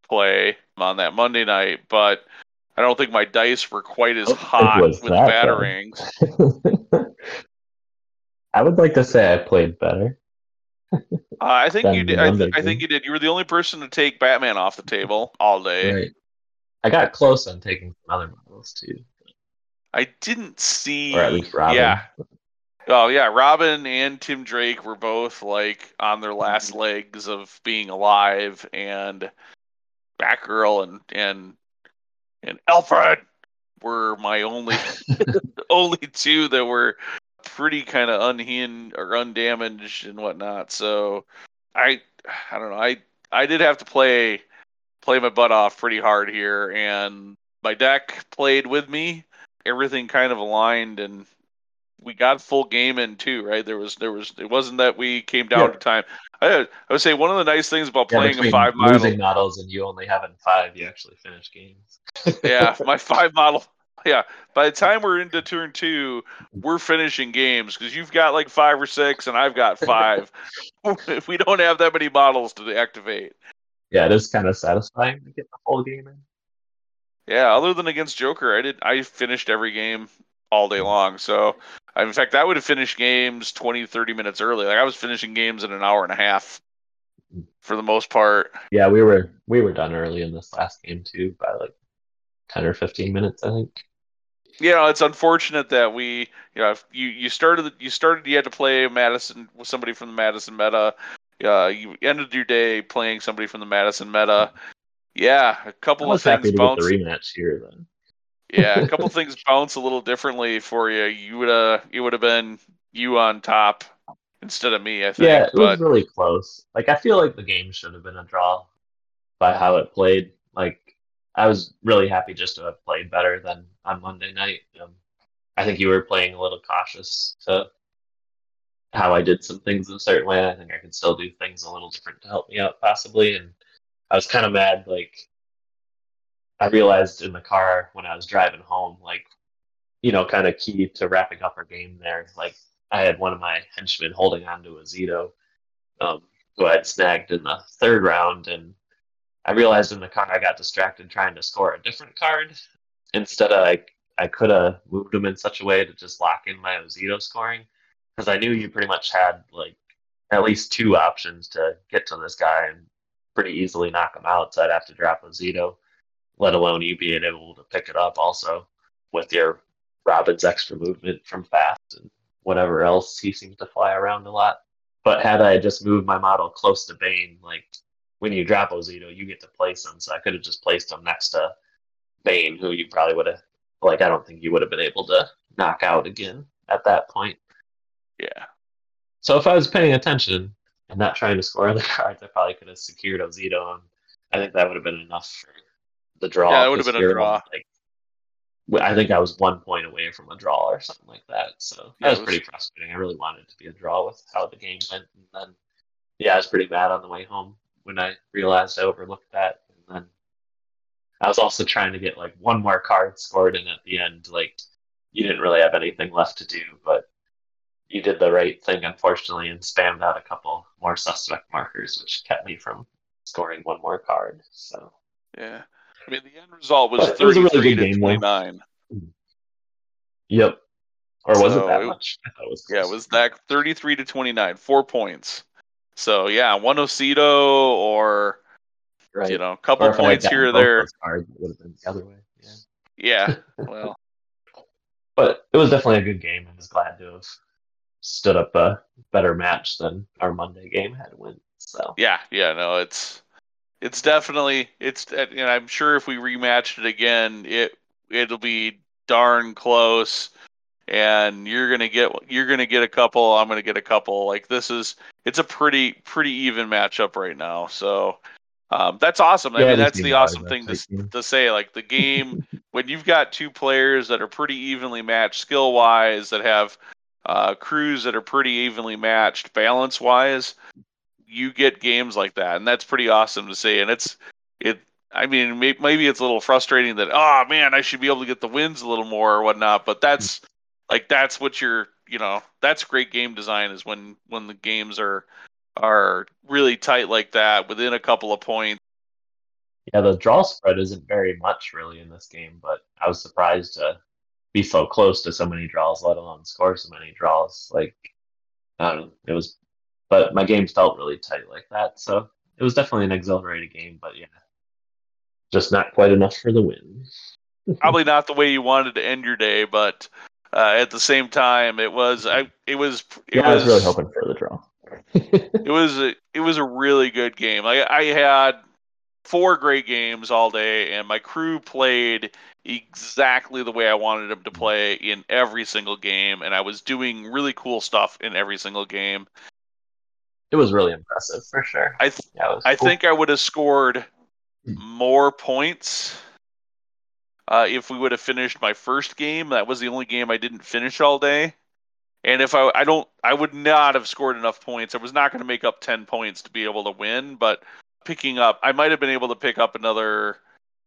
play on that Monday night, but I don't think my dice were quite as hot with batterings. *laughs* I would like to say I played better. Uh, I think you did. I, th- I, think you did. You were the only person to take Batman off the table all day. Right. I got close on taking some other models too. I didn't see. Or at least Robin. Yeah. Oh yeah, Robin and Tim Drake were both like on their last mm-hmm. legs of being alive, and Batgirl and and and Alfred were my only *laughs* *laughs* only two that were pretty kind of unhinged or undamaged and whatnot. So I I don't know. I I did have to play play my butt off pretty hard here, and my deck played with me. Everything kind of aligned, and we got full game in too, right? There was there was it wasn't that we came down Yeah. to time. I, I would say one of the nice things about Yeah, playing a five mile losing models and you only having five, you actually finish games. *laughs* yeah, my five model. Yeah, by the time we're into turn two, we're finishing games because you've got like five or six, and I've got five. if *laughs* we don't have that many models to activate. yeah, it is kind of satisfying to get the whole game in. Yeah, other than against Joker, I did. I finished every game all day long. So, in fact, I would have finished games 20, 30 minutes early. Like I was finishing games in an hour and a half for the most part. Yeah, we were we were done early in this last game too, by like ten or fifteen minutes, I think. you know, it's unfortunate that we, you know, if you you started you started you had to play Madison with somebody from the Madison meta. Uh, you ended your day playing somebody from the Madison meta. Yeah, a couple of things get the rematch here then. Yeah, a couple *laughs* things bounce a little differently for you. You would uh, it would have been you on top instead of me. I think. Yeah, it but was really close. Like I feel like the game should have been a draw by how it played. Like I was really happy just to have played better than on Monday night. Um, I think you were playing a little cautious to how I did some things in a certain way. I think I could still do things a little different to help me out possibly. And I was kind of mad. Like I realized in the car when I was driving home, like you know, kind of key to wrapping up our game there. Like I had one of my henchmen holding onto a Zito, um, who I had snagged in the third round, and I realized in the car I got distracted trying to score a different card. Instead of like I could have moved him in such a way to just lock in my Ozito scoring, because I knew you pretty much had like at least two options to get to this guy and pretty easily knock him out. So I'd have to drop Ozito, let alone you being able to pick it up also with your Robin's extra movement from fast and whatever else he seems to fly around a lot. But had I just moved my model close to Bane, like when you drop Ozito, you get to place him. So I could have just placed him next to Bane, who you probably would have like I don't think you would have been able to knock out again at that point. yeah, So if I was paying attention and not trying to score the *laughs* cards, I probably could have secured Ozito, and I think that would have been enough for the draw. Yeah, it would have been a draw. Like, I think I was one point away from a draw or something like that. So Yeah, that was was- pretty frustrating. I really wanted it to be a draw with how the game went, and then yeah, I was pretty mad on the way home when I realized I overlooked that, and then I was also trying to get like one more card scored in at the end. Like you didn't really have anything left to do, but you did the right thing, unfortunately, and spammed out a couple more suspect markers, which kept me from scoring one more card. So yeah. I mean, the end result was But it was a really thirty-three to game, though. twenty-nine. Yep. Or was So it that it- much? It was Yeah, it was that 33 to 29, four points. So yeah, one Ocito or right. you know, a couple Or if I had points here or there. cards, would have been the other way. Yeah. Yeah. *laughs* Well, But it was definitely a good game. I was glad to have stood up a better match than our Monday game had went. So yeah, yeah, no, it's it's definitely it's and I'm sure if we rematched it again, it it'll be darn close and you're going to get you're to get a couple, I'm going to get a couple. Like this is it's a pretty pretty even matchup right now. So um, that's awesome. I mean, that's the awesome thing to, to say. Like the game, *laughs* when you've got two players that are pretty evenly matched skill wise, that have uh, crews that are pretty evenly matched balance wise, you get games like that, and that's pretty awesome to see. And it's it. I mean, may, maybe it's a little frustrating that oh man, I should be able to get the wins a little more or whatnot. But that's like that's what you're you know that's great game design is when when the games are are really tight like that within a couple of points. yeah, the draw spread isn't very much really in this game, but I was surprised to be so close to so many draws, let alone score so many draws. Like I don't know, it was, but my games felt really tight like that. So it was definitely an exhilarating game, but yeah, just not quite enough for the win. *laughs* Probably not the way you wanted to end your day, but uh, at the same time, it was I it was it yeah, I was really hoping for the draw. *laughs* it was a, it was a really good game. I I had four great games all day, and my crew played exactly the way I wanted them to play in every single game, and I was doing really cool stuff in every single game. It was really impressive for sure. I th- Yeah, I cool. think I would have scored Hmm. more points uh, if we would have finished my first game. That was the only game I didn't finish all day. And if I I don't I would not have scored enough points. I was not going to make up 10 points to be able to win, but picking up I might have been able to pick up another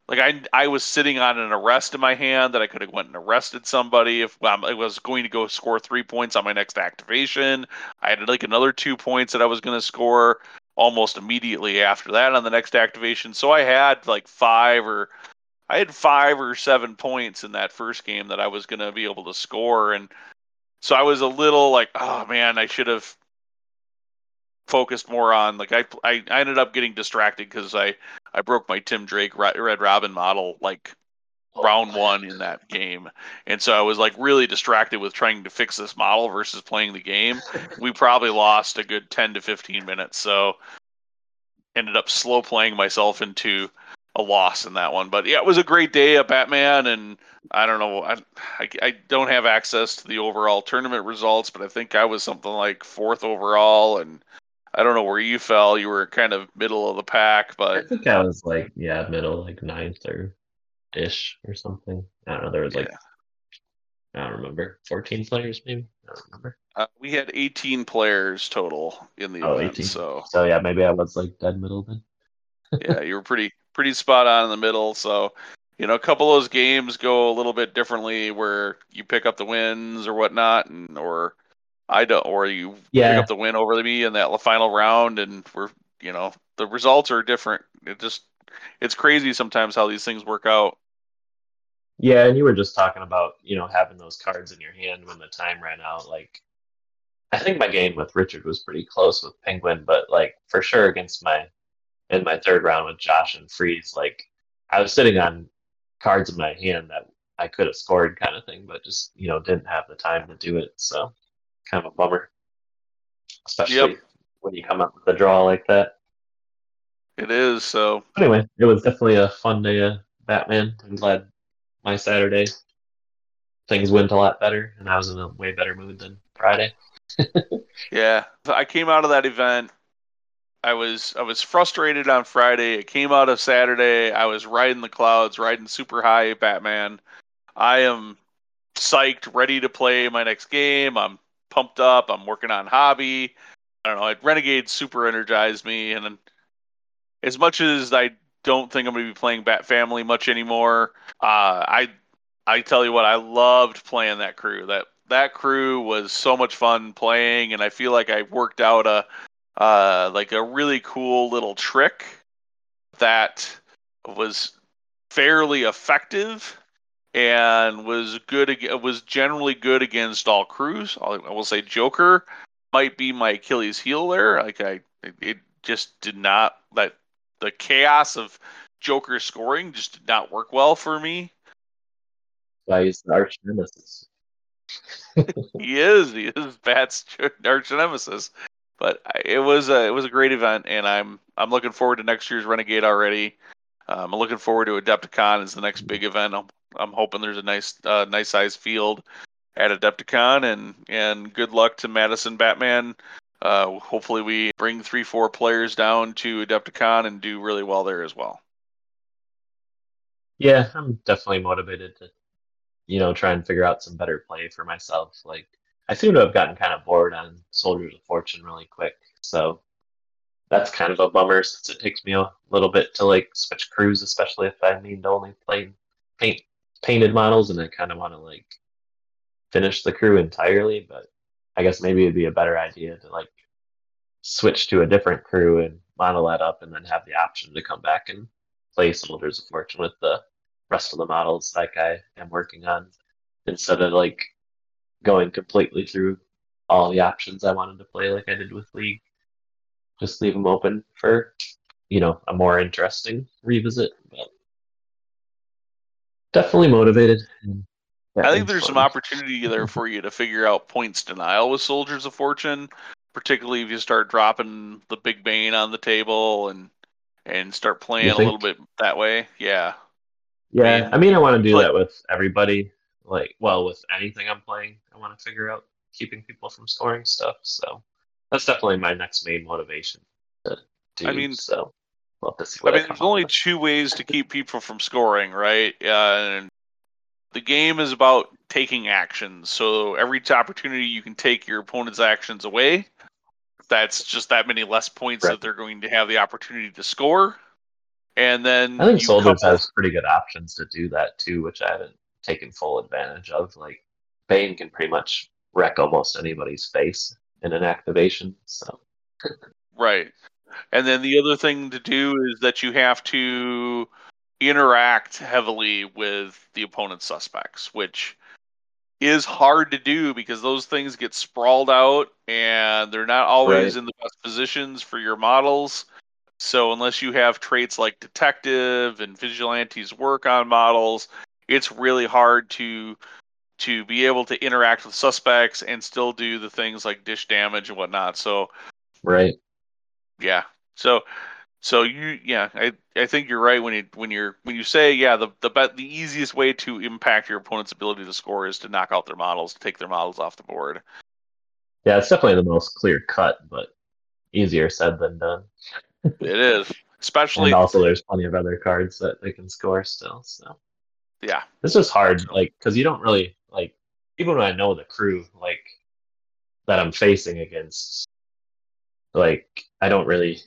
like I I was sitting on an arrest in my hand that I could have went and arrested somebody if um, I was going to go score 3 points on my next activation. I had like another 2 points that I was going to score almost immediately after that on the next activation. So I had like 5 or I had 5 or 7 points in that first game that I was going to be able to score and so I was a little like, oh man, I should have focused more on like I I, I ended up getting distracted because I I broke my Tim Drake Red Robin model like oh round one in that game, and so I was like really distracted with trying to fix this model versus playing the game. *laughs* we probably lost a good ten to fifteen minutes, so ended up slow playing myself into a loss in that one. But yeah, it was a great day at Batman, and I don't know, I, I, I don't have access to the overall tournament results, but I think I was something like fourth overall, and I don't know where you fell. You were kind of middle of the pack, but I think I was like yeah, middle, like ninth or ish or something. I don't know. There was like yeah. I don't remember, fourteen players maybe. I don't remember. Uh, we had eighteen players total in the oh, event, 18. so so yeah, maybe I was like dead middle then. *laughs* yeah, you were pretty pretty spot on in the middle. So you know, a couple of those games go a little bit differently where you pick up the wins or whatnot, and or I don't, or you yeah. pick up the win over me in that final round, and we're, you know, the results are different. It just, it's crazy sometimes how these things work out. Yeah, and you were just talking about, you know, having those cards in your hand when the time ran out. Like, I think my game with Richard was pretty close with Penguin, but like for sure against my in my third round with Josh and Freeze, like I was sitting on cards in my hand that I could have scored kind of thing, but just, you know, didn't have the time to do it. So kind of a bummer, especially yep. when you come up with a draw like that. It is. So anyway, it was definitely a fun day of Batman. I'm glad my Saturday things went a lot better, and I was in a way better mood than Friday. *laughs* yeah, I came out of that event. I was I was frustrated on Friday. It came out of Saturday. I was riding the clouds, riding super high Batman. I am psyched, ready to play my next game. I'm pumped up. I'm working on hobby. I don't know. Like Renegade super energized me, and as much as I don't think I'm going to be playing Bat Family much anymore, uh, I I tell you what, I loved playing that crew. That that crew was so much fun playing, and I feel like I worked out a uh, like a really cool little trick that was fairly effective and was good was generally good against all crews. I will say Joker might be my Achilles heel there. Like I, it just did not that the chaos of Joker scoring just did not work well for me. The arch nemesis. *laughs* he is. He is Bat's arch nemesis. But it was a it was a great event, and I'm I'm looking forward to next year's Renegade already. Um, I'm looking forward to Adepticon as the next big event. I'm, I'm hoping there's a nice uh, nice sized field at Adepticon, and and good luck to Madison Batman. Uh, hopefully, we bring three four players down to Adepticon and do really well there as well. Yeah, I'm definitely motivated to, you know, try and figure out some better play for myself. Like I seem to have gotten kind of bored on Soldiers of Fortune really quick, so that's kind of a bummer since it takes me a little bit to like switch crews, especially if I need to only play paint painted models and I kind of want to like finish the crew entirely. But I guess maybe it'd be a better idea to like switch to a different crew and model that up, and then have the option to come back and play Soldiers of Fortune with the rest of the models like I am working on instead of like going completely through all the options I wanted to play like I did with League. Just leave them open for, you know, a more interesting revisit. But definitely motivated. I think there's fun. some opportunity there for you to figure out points denial with Soldiers of Fortune, particularly if you start dropping the big bane on the table and and start playing a little bit that way. Yeah. Yeah, I mean, I, mean, I want to do that with everybody like well with anything I'm playing, I want to figure out keeping people from scoring stuff. So that's definitely my next main motivation to do. I mean, so we'll have to see. I mean, there's only two ways to keep people from scoring, right? Uh, the game is about taking actions. So every opportunity you can take your opponent's actions away, that's just that many less points Right. that they're going to have the opportunity to score. And then I think Soldiers couple- has pretty good options to do that too, which I haven't taken full advantage of. Like Bane can pretty much wreck almost anybody's face in an activation. So Right. And then the other thing to do is that you have to interact heavily with the opponent's suspects, which is hard to do because those things get sprawled out and they're not always Right. in the best positions for your models. So unless you have traits like detective and vigilantes work on models, it's really hard to to be able to interact with suspects and still do the things like dish damage and whatnot. So right. Yeah. So so you yeah, I I think you're right when you when you're when you say yeah, the the bet the easiest way to impact your opponent's ability to score is to knock out their models, to take their models off the board. Yeah, it's definitely the most clear cut, but easier said than done. It is. Especially And also, there's plenty of other cards that they can score still. So yeah. this is hard, like because you don't really like even when I know the crew like that I'm facing against, like I don't really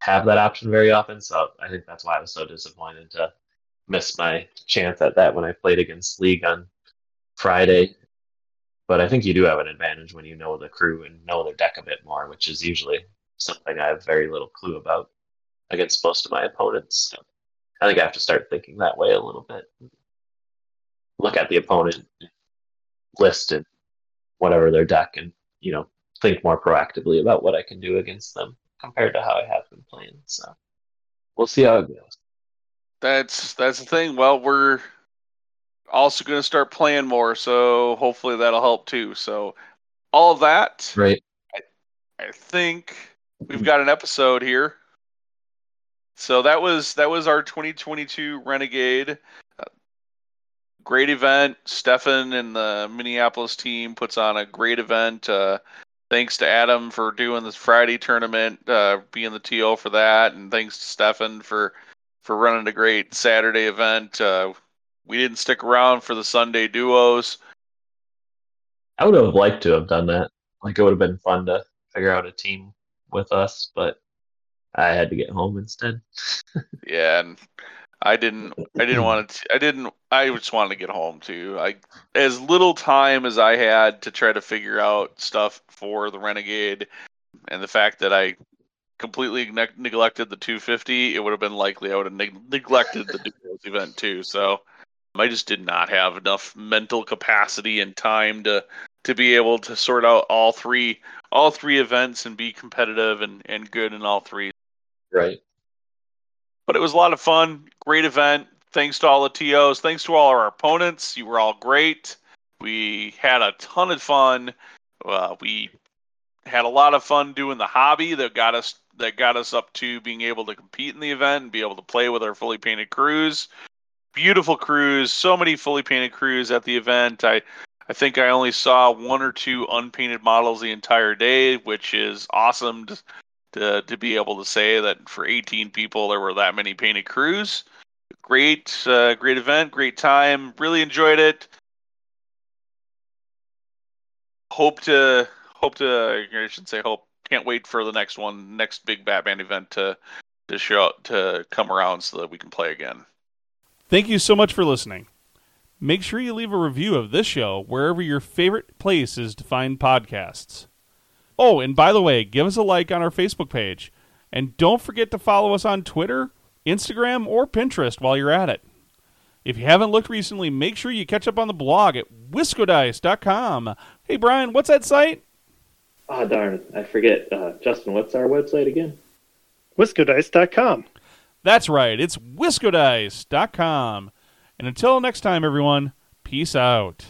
have that option very often. So I think that's why I was so disappointed to miss my chance at that when I played against League on Friday. But I think you do have an advantage when you know the crew and know their deck a bit more, which is usually something I have very little clue about against most of my opponents. So I think I have to start thinking that way a little bit. Look at the opponent list and whatever their deck, and you know think more proactively about what I can do against them compared to how I have been playing. So we'll see how it goes. That's that's the thing. Well, we're also going to start playing more, so hopefully that'll help too. So all of that, Right. I think we've got an episode here. So that was that was our 2022 Renegade. Uh, great event. Stefan and the Minneapolis team puts on a great event. Uh, thanks to Adam for doing this Friday tournament, uh, being the TO for that, and thanks to Stefan for for running a great Saturday event. Uh, we didn't stick around for the Sunday duos. I would have liked to have done that. Like it would have been fun to figure out a team with us, but I had to get home instead. *laughs* Yeah, and I didn't. I didn't want to. I didn't. I just wanted to get home too. I as little time as I had to try to figure out stuff for the Renegade, and the fact that I completely ne- neglected the 250, it would have been likely I would have neg- neglected the duos event too. So um, I just did not have enough mental capacity and time to to be able to sort out all three all three events and be competitive and, and good in all three Right. But it was a lot of fun. Great event. Thanks to all the TOs. Thanks to all our opponents. You were all great. We had a ton of fun. Uh, we had a lot of fun doing the hobby that got us that got us up to being able to compete in the event and be able to play with our fully painted crews. Beautiful crews. So many fully painted crews at the event. I I think I only saw one or two unpainted models the entire day, which is awesome to to be able to say that for 18 people there were that many painted crews. Great, uh, great event, great time. Really enjoyed it. Hope to hope to I shouldn't say hope. Can't wait for the next one, next big Batman event to to show to come around so that we can play again. Thank you so much for listening. Make sure you leave a review of this show wherever your favorite place is to find podcasts. Oh, and by the way, give us a like on our Facebook page. And don't forget to follow us on Twitter, Instagram, or Pinterest while you're at it. If you haven't looked recently, make sure you catch up on the blog at whiskodice.com. Hey, Brian, what's that site? Oh darn! I forget. Uh, Justin, what's our website again? Whiskodice.com. That's right, it's whiskodice.com. And until next time, everyone, peace out.